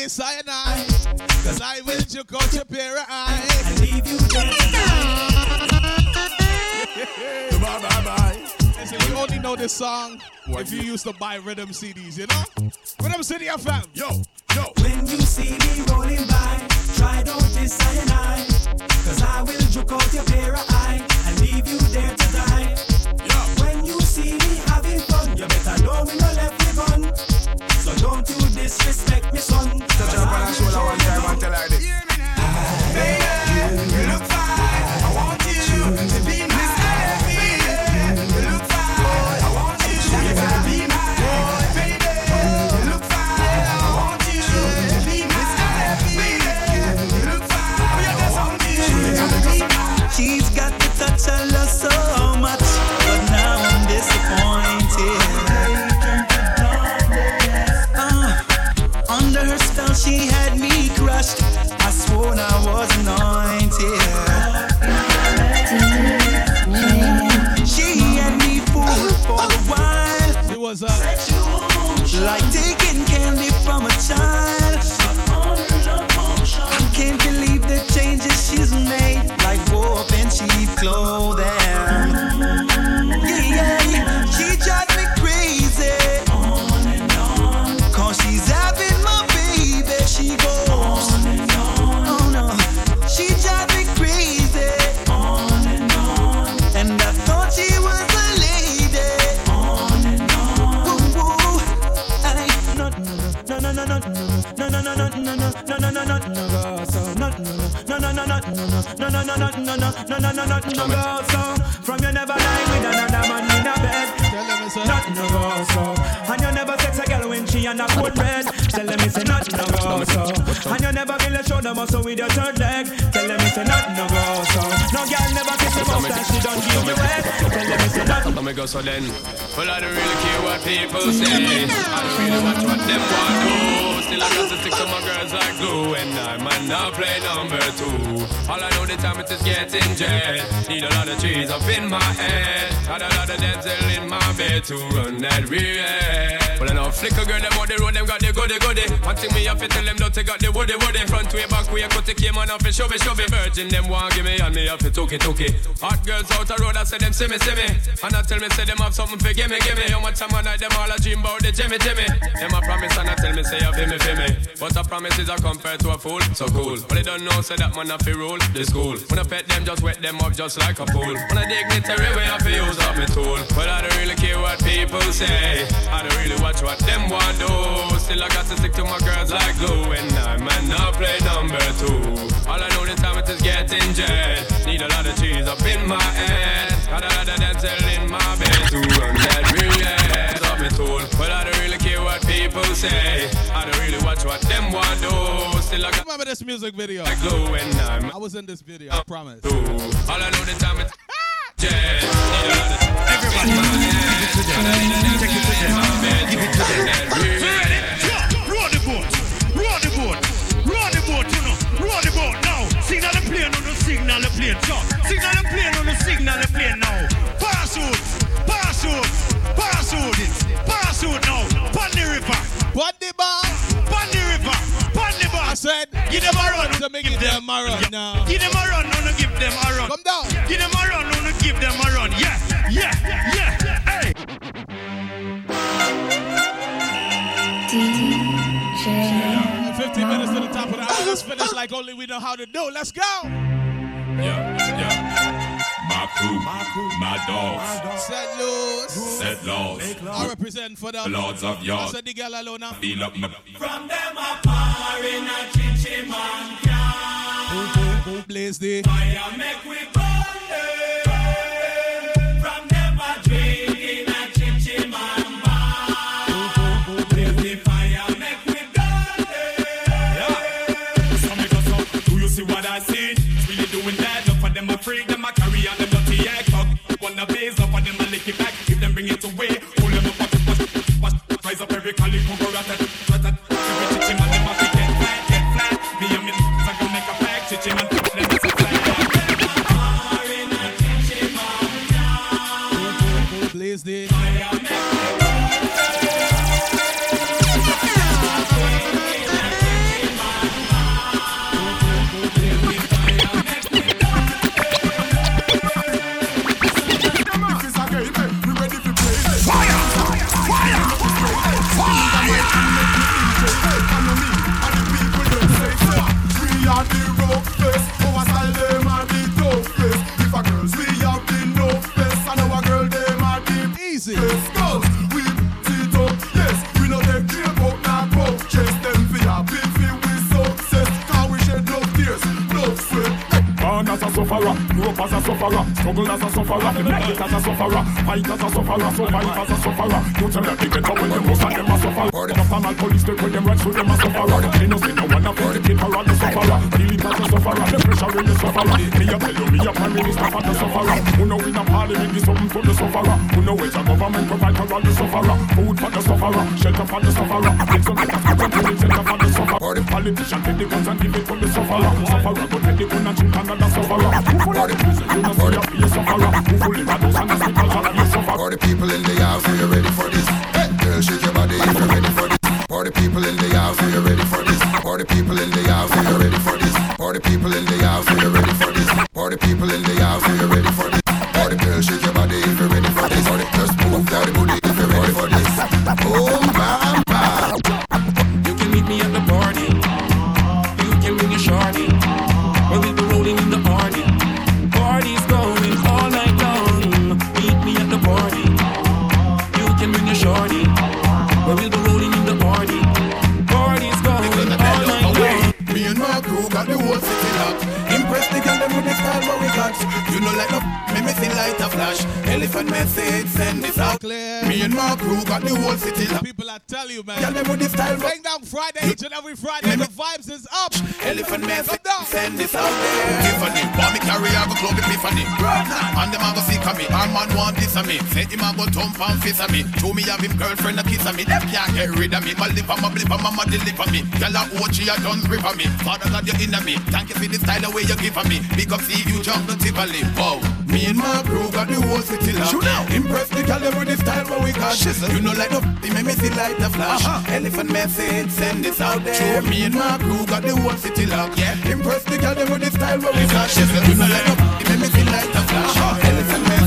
Sinai, I, cause I will choke out your pair of eyes. I leave you there. bye bye bye. So you only know this song what? if you used to buy rhythm CDs, you know? Rhythm City FM. Yo, yo. When you see me rolling by, try don't discyanide. Cause I will juke out your pair of eye and leave you there to die. Yo. When you see me having fun, you better know we no left the gun. So don't you disrespect me, son. So jump on her shoulder one time and tell her this. Baby, you look fine. I want you to be my baby. You look fine. I want you to be my baby. You look fine. I want you to be my. You look fine. She's got the touch No, no, no, no, no, no, no, no, no, no, no go so. From you never lie with another man in a bed. Not no go so. And you never sex a girl when she on a cold red. Tell them it's not no go so. And you never feel really show the muscle with your third leg. Tell them it's not no go so. No girl never kiss a mouth and she don't give you head me go so then. Well, I don't really care what people say. I don't really watch what them want to do. Still, I got to stick to my girls like glue. And I might not play number two. All I know the time it is getting jet. Need a lot of trees up in my head. Got a lot of dental in my bed to run that real. Well, I know flicker girl, them on the road, them got the goody goody. One thing me have to tell them, don't take out the woody woody. Front way, back way, cut the came on off and shove it, shove it. Virgin, them want give me, and me have to took it, took it. Hot girls out the road, I say them see me, see me. And I tell me, say them have something for gimme, gimme. How much time I night, them all a dream about the Jimmy, Jimmy. Them a promise, and I tell me, say, feel me, feel me. But a promise is a compared to a fool, so cool. But they don't know, say that man have to rule the school. When I pet them, just wet them up just like a pool. When I dignitary way, I feel use up my tool. But I don't really care what people say. I don't really watch what them want do. Still I got to stick to my girls like glue. And I might not play number two. All I know this time it is getting jet. Need a lot of cheese up in my head. Got a lot of dental in my bed to run that real head up my tool. But I don't really care what people say. I don't really watch what them want do. Still I got Remember this music video? like glue. And I'm I was in this video, I promise. All I know this time it's so said, give them a run, to make give them a run now. Give them a run, give them a run. Come down. Give them a run, no, no, give them a run. Yeah, yeah, yeah. Hey. Yeah, 15 minutes to the top of the hour. Let's finish like only we know how to do. Let's go. Yeah, yeah. My crew, my dogs, Set loose. set laws. I represent for the Lords of I said the girl alone now. Feel up my From them a par in a chichi man can. Who blaze the Fire make we burn them. From them a drink in a chichi man bar. Blaze the fire make we burn them. So me go so, do you see what I see? Really doing that, enough of them a freak, them a carry on them dirty act fuck. Wanna blaze, enough of them a lick it back. If them bring it away, pull them up, push, push, push, rise up every calico, go rat sufferer, grew up as a sufferer, struggle as a sufferer, make it as a sufferer, fight as a sufferer, survive as a sufferer. You tell them they better when them most of them a suffer. The formal police take with them right through them a sufferer. They no one up for the paper or the sufferer. Feel it as a sufferer, the pressure in the sufferer. Me a tell you, me a prime minister for the sufferer. Who know in a parliament give something for the sufferer. Who know it's a government provide for all the sufferer. Food for the sufferer, shelter for the sufferer. It's a make a sufferer, put it shelter for the sufferer. The politician take the guns and give it to the sufferer. Sufferer go take the gun and shoot another sufferer. Who full of the prison, you know see a be a sufferer. Who full of the and hospitals and be a sufferer. For the people in the house, are you ready for this? For people in the house, are you ready for this? The people in the house, are you ready for this? The people in the house, are you ready for this? The people in the house, are you ready for this? Crew got the whole city. People are I tell you, man. Girl, them with the style, Bang down Friday, each and every Friday. The vibes is up. Elephant Man, send this out there. Tiffany, want me carry her go club Epiphany. And them a go of me. Our man want this of me. Say him a go thump and fist of me. Show me have him girlfriend a kiss of me. Them can't get rid of me. My lip and my blip and mama deliver me. Girl a watch you a done grip of me. Father God you inna me. Thank you for the style the way you give of me. Big up see you jungle Tivoli. Wow. Me and my crew got the whole city locked. Impress the girl with the style what we got. Shizzle. You know like the f- make me see like the flash. Uh-huh. Elephant message, send this out there. Show me and my crew got the whole city locked. Yeah. Impress the girl with the style what we got. Shizzle. You know like the f- make me see like the flash. Elephant message,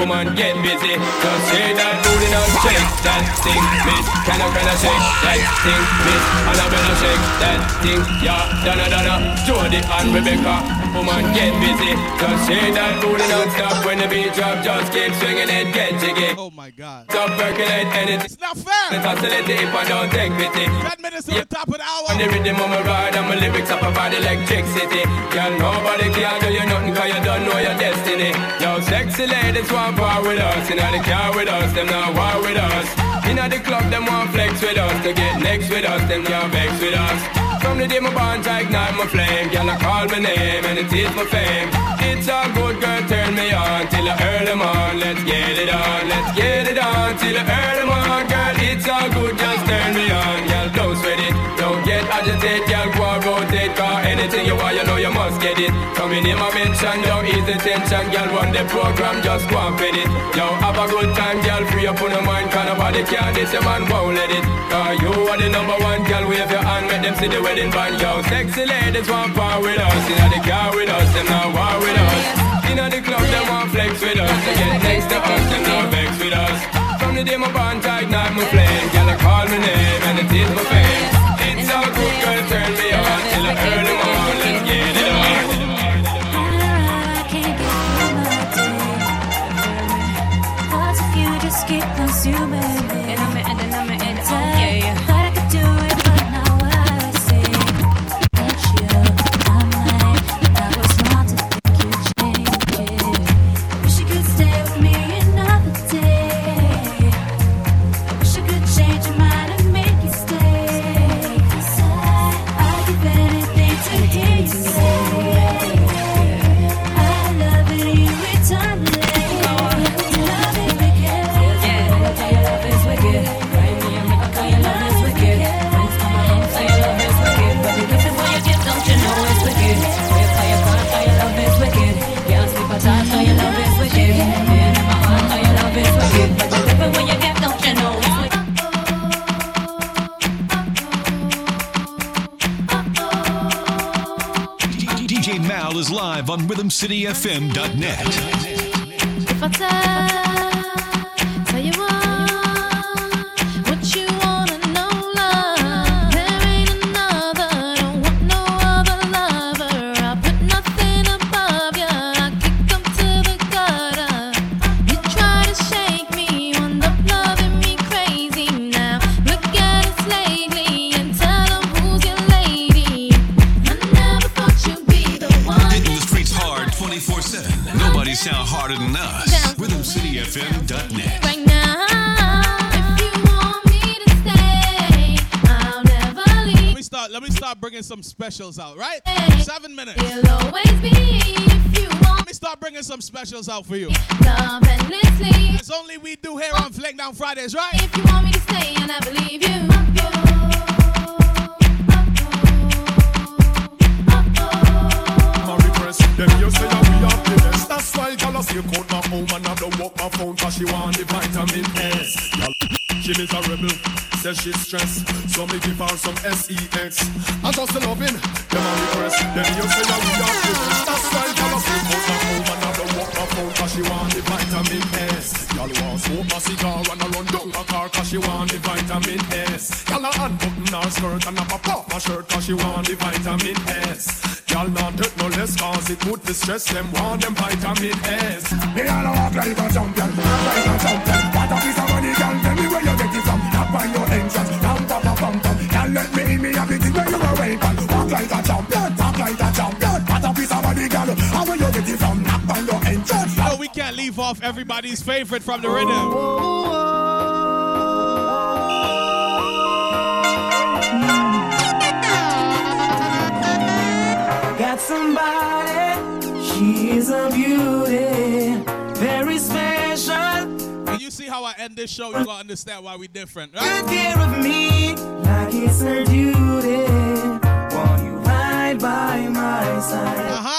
Woman, get busy. Just shake that thing, bitch. Can I, can I shake that thing, bitch? And I better shake that thing, yeah. Donna, Donna, Jody and Rebecca. Woman, get busy. Just say that booty non-stop when the beat drop. Just keep swinging it, get jiggy. Oh my God. Stop percolate anything. It's not fair. Let's oscillate if I don't take pity. Ten minutes to the top of the hour. On the rhythm of my ride and my lyrics up about electricity. Girl, nobody can do you nothing cause you don't know your destiny. Yo, sexy ladies want part with us. In the car with us, them not war with us. In the club, them want flex with us. To get next with us, them can't vex with us. From the day my bond, I ignite my flame. Girl, I call my name and it is my fame. It's a good girl, turn me on till I early on. Let's get it on, let's get it on till I early on. Girl, it's all good, just turn me on. Don't sweat it, don't get agitated. Girl, go and rotate, cause anything you want, you know you must get it. Coming in my mention, don't ease the tension. Girl, run the program, just go and fit it. Yo, have a good time, girl, free up on your mind. Cause nobody can this, your man won't let it. Cause you are the number one, girl, wave your hand, make them see the wedding band. Yo, sexy ladies want part with us. In the car with us, them not war with us. In the club, them want flex with us. To get next to us, them not vex with us. From the day my bond, I ignite my flame. Girl, I call my name and it is my fame. It's all good, girl, turn me on till I early morning. Let's get it on. Keep consuming live on RhythmCityFM.net. specials out. Right? Seven minutes. You'll always be if you want Let me start bringing some specials out for you. love endlessly. It's only we do here on Fling Down Fridays, right? If you want me to stay, and I believe you. Murray press, that we have the best. That's why girl oh, I say code my home and I don't walk my phone cause she want the vitamin S. Girl, she miserable, says she's stressed. Some S-E-X. I just loving, them a request. Then you say that we have the best. That's why girl I say code my home and I don't walk my phone cause she want the vitamin S. Girl want smoke a cigar and I run down a car cause she want the vitamin S. Girl a unbutton her skirt and a pop my shirt cause she want the vitamin S. Girl not take no less cause it would distress them want favorite from the rhythm. Got somebody, she's a beauty, very special. When you see how I end this show, you're gonna understand why we're different, Take right? care of me like it's her duty. Want you right by my side, Uh-huh.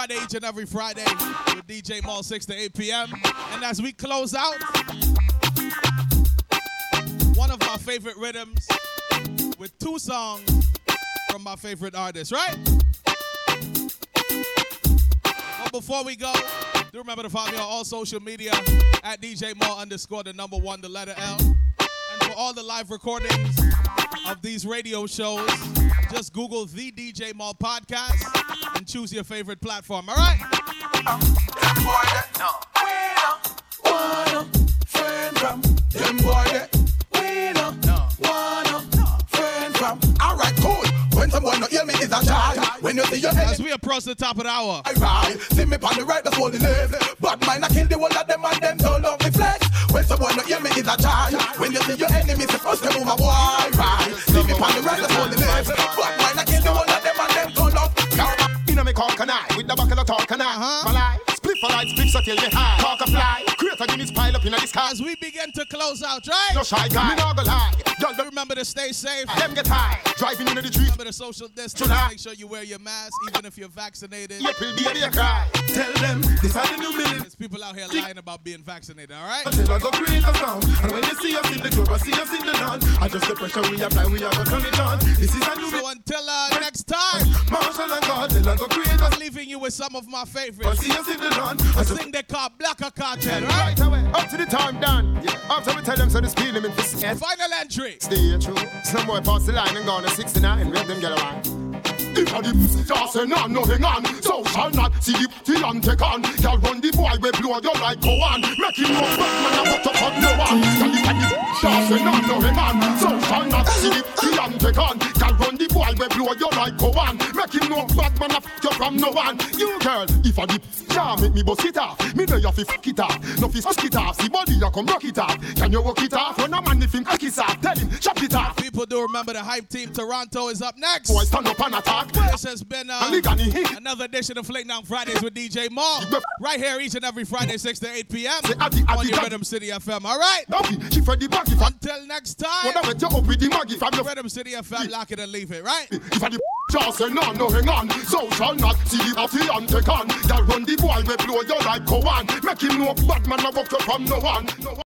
Friday each and every Friday with DJ Mal 6 to 8 p.m. And as we close out, one of my favorite rhythms with two songs from my favorite artist, right? But before we go, do remember to follow me on all social media at DJ Mal underscore the number one, the letter L. And for all the live recordings of these radio shows, just Google the DJ Mal podcast and choose your favorite platform. All right? Alright. When someone not hear me is a charge. When you see your As we approach the top of the hour, I ride. See me on the right, that's all the left. But mine, I kill the whole of them and them don't love me flex. When someone not hear me is a charge. When you see your enemy, supposed to move a boy right. See me on the right, that's all the left. But Uh-huh. Fly, split for life, split so till me high. Talk a fly, create better give me pile up in the sky. As we begin to close out, right? No shy guy, me not go lie. Girl, them Remember to stay safe. them get high. Driving into the street. Remember to social distance. July. Make sure you wear your mask, even if you're vaccinated. Yep, baby, I cry. Tell them this are the new million. There's people out here lying about being vaccinated, all right? Until I go create a sound. And when you see us in the club, I see us in the dawn. I just the pressure we apply, we are gonna turn it on. This is a new So until uh, next time, Marshall and God, till I go create a I'm leaving you with some of my I favorites. see us in the dawn. A I just thing they call Blacker Kartel, right? Up to the time done. After we tell them so the speed limit for yes. Final entry. Stay true. Some boy pass the line and gone to 69. Let them get a the pussy just say no, no hang on So shall not see the pussy and take on Girl run the boy we blow you like go on Make him no back man a put up on no one. A the just say no, no hang on So shall not see the pussy and take on Girl run the boy we blow you like go on Make him no back man a fuck you from no one. You girl, if a the yeah, make me bust it off. Me know you fi fuck it off. No fi fuck it off. See body you come rock it off. Can you walk it off? When a man if him cock it off Tell him chop it off. People do remember the hype team. Toronto is up next. Boy stand up and attack This has been uh, another edition of Fling Down Fridays with DJ Mal. Right here each and every Friday, 6 to 8 p.m. On your Rhythm City FM. All right? Okay, she for the bag Until next time, When I went you up with the Maggie from Rhythm City FM, lock it and leave it, right? I just say no, no hang on So shall not see the party and take on That run the boy we blow you like go on Make him know bad man a walk from no one no one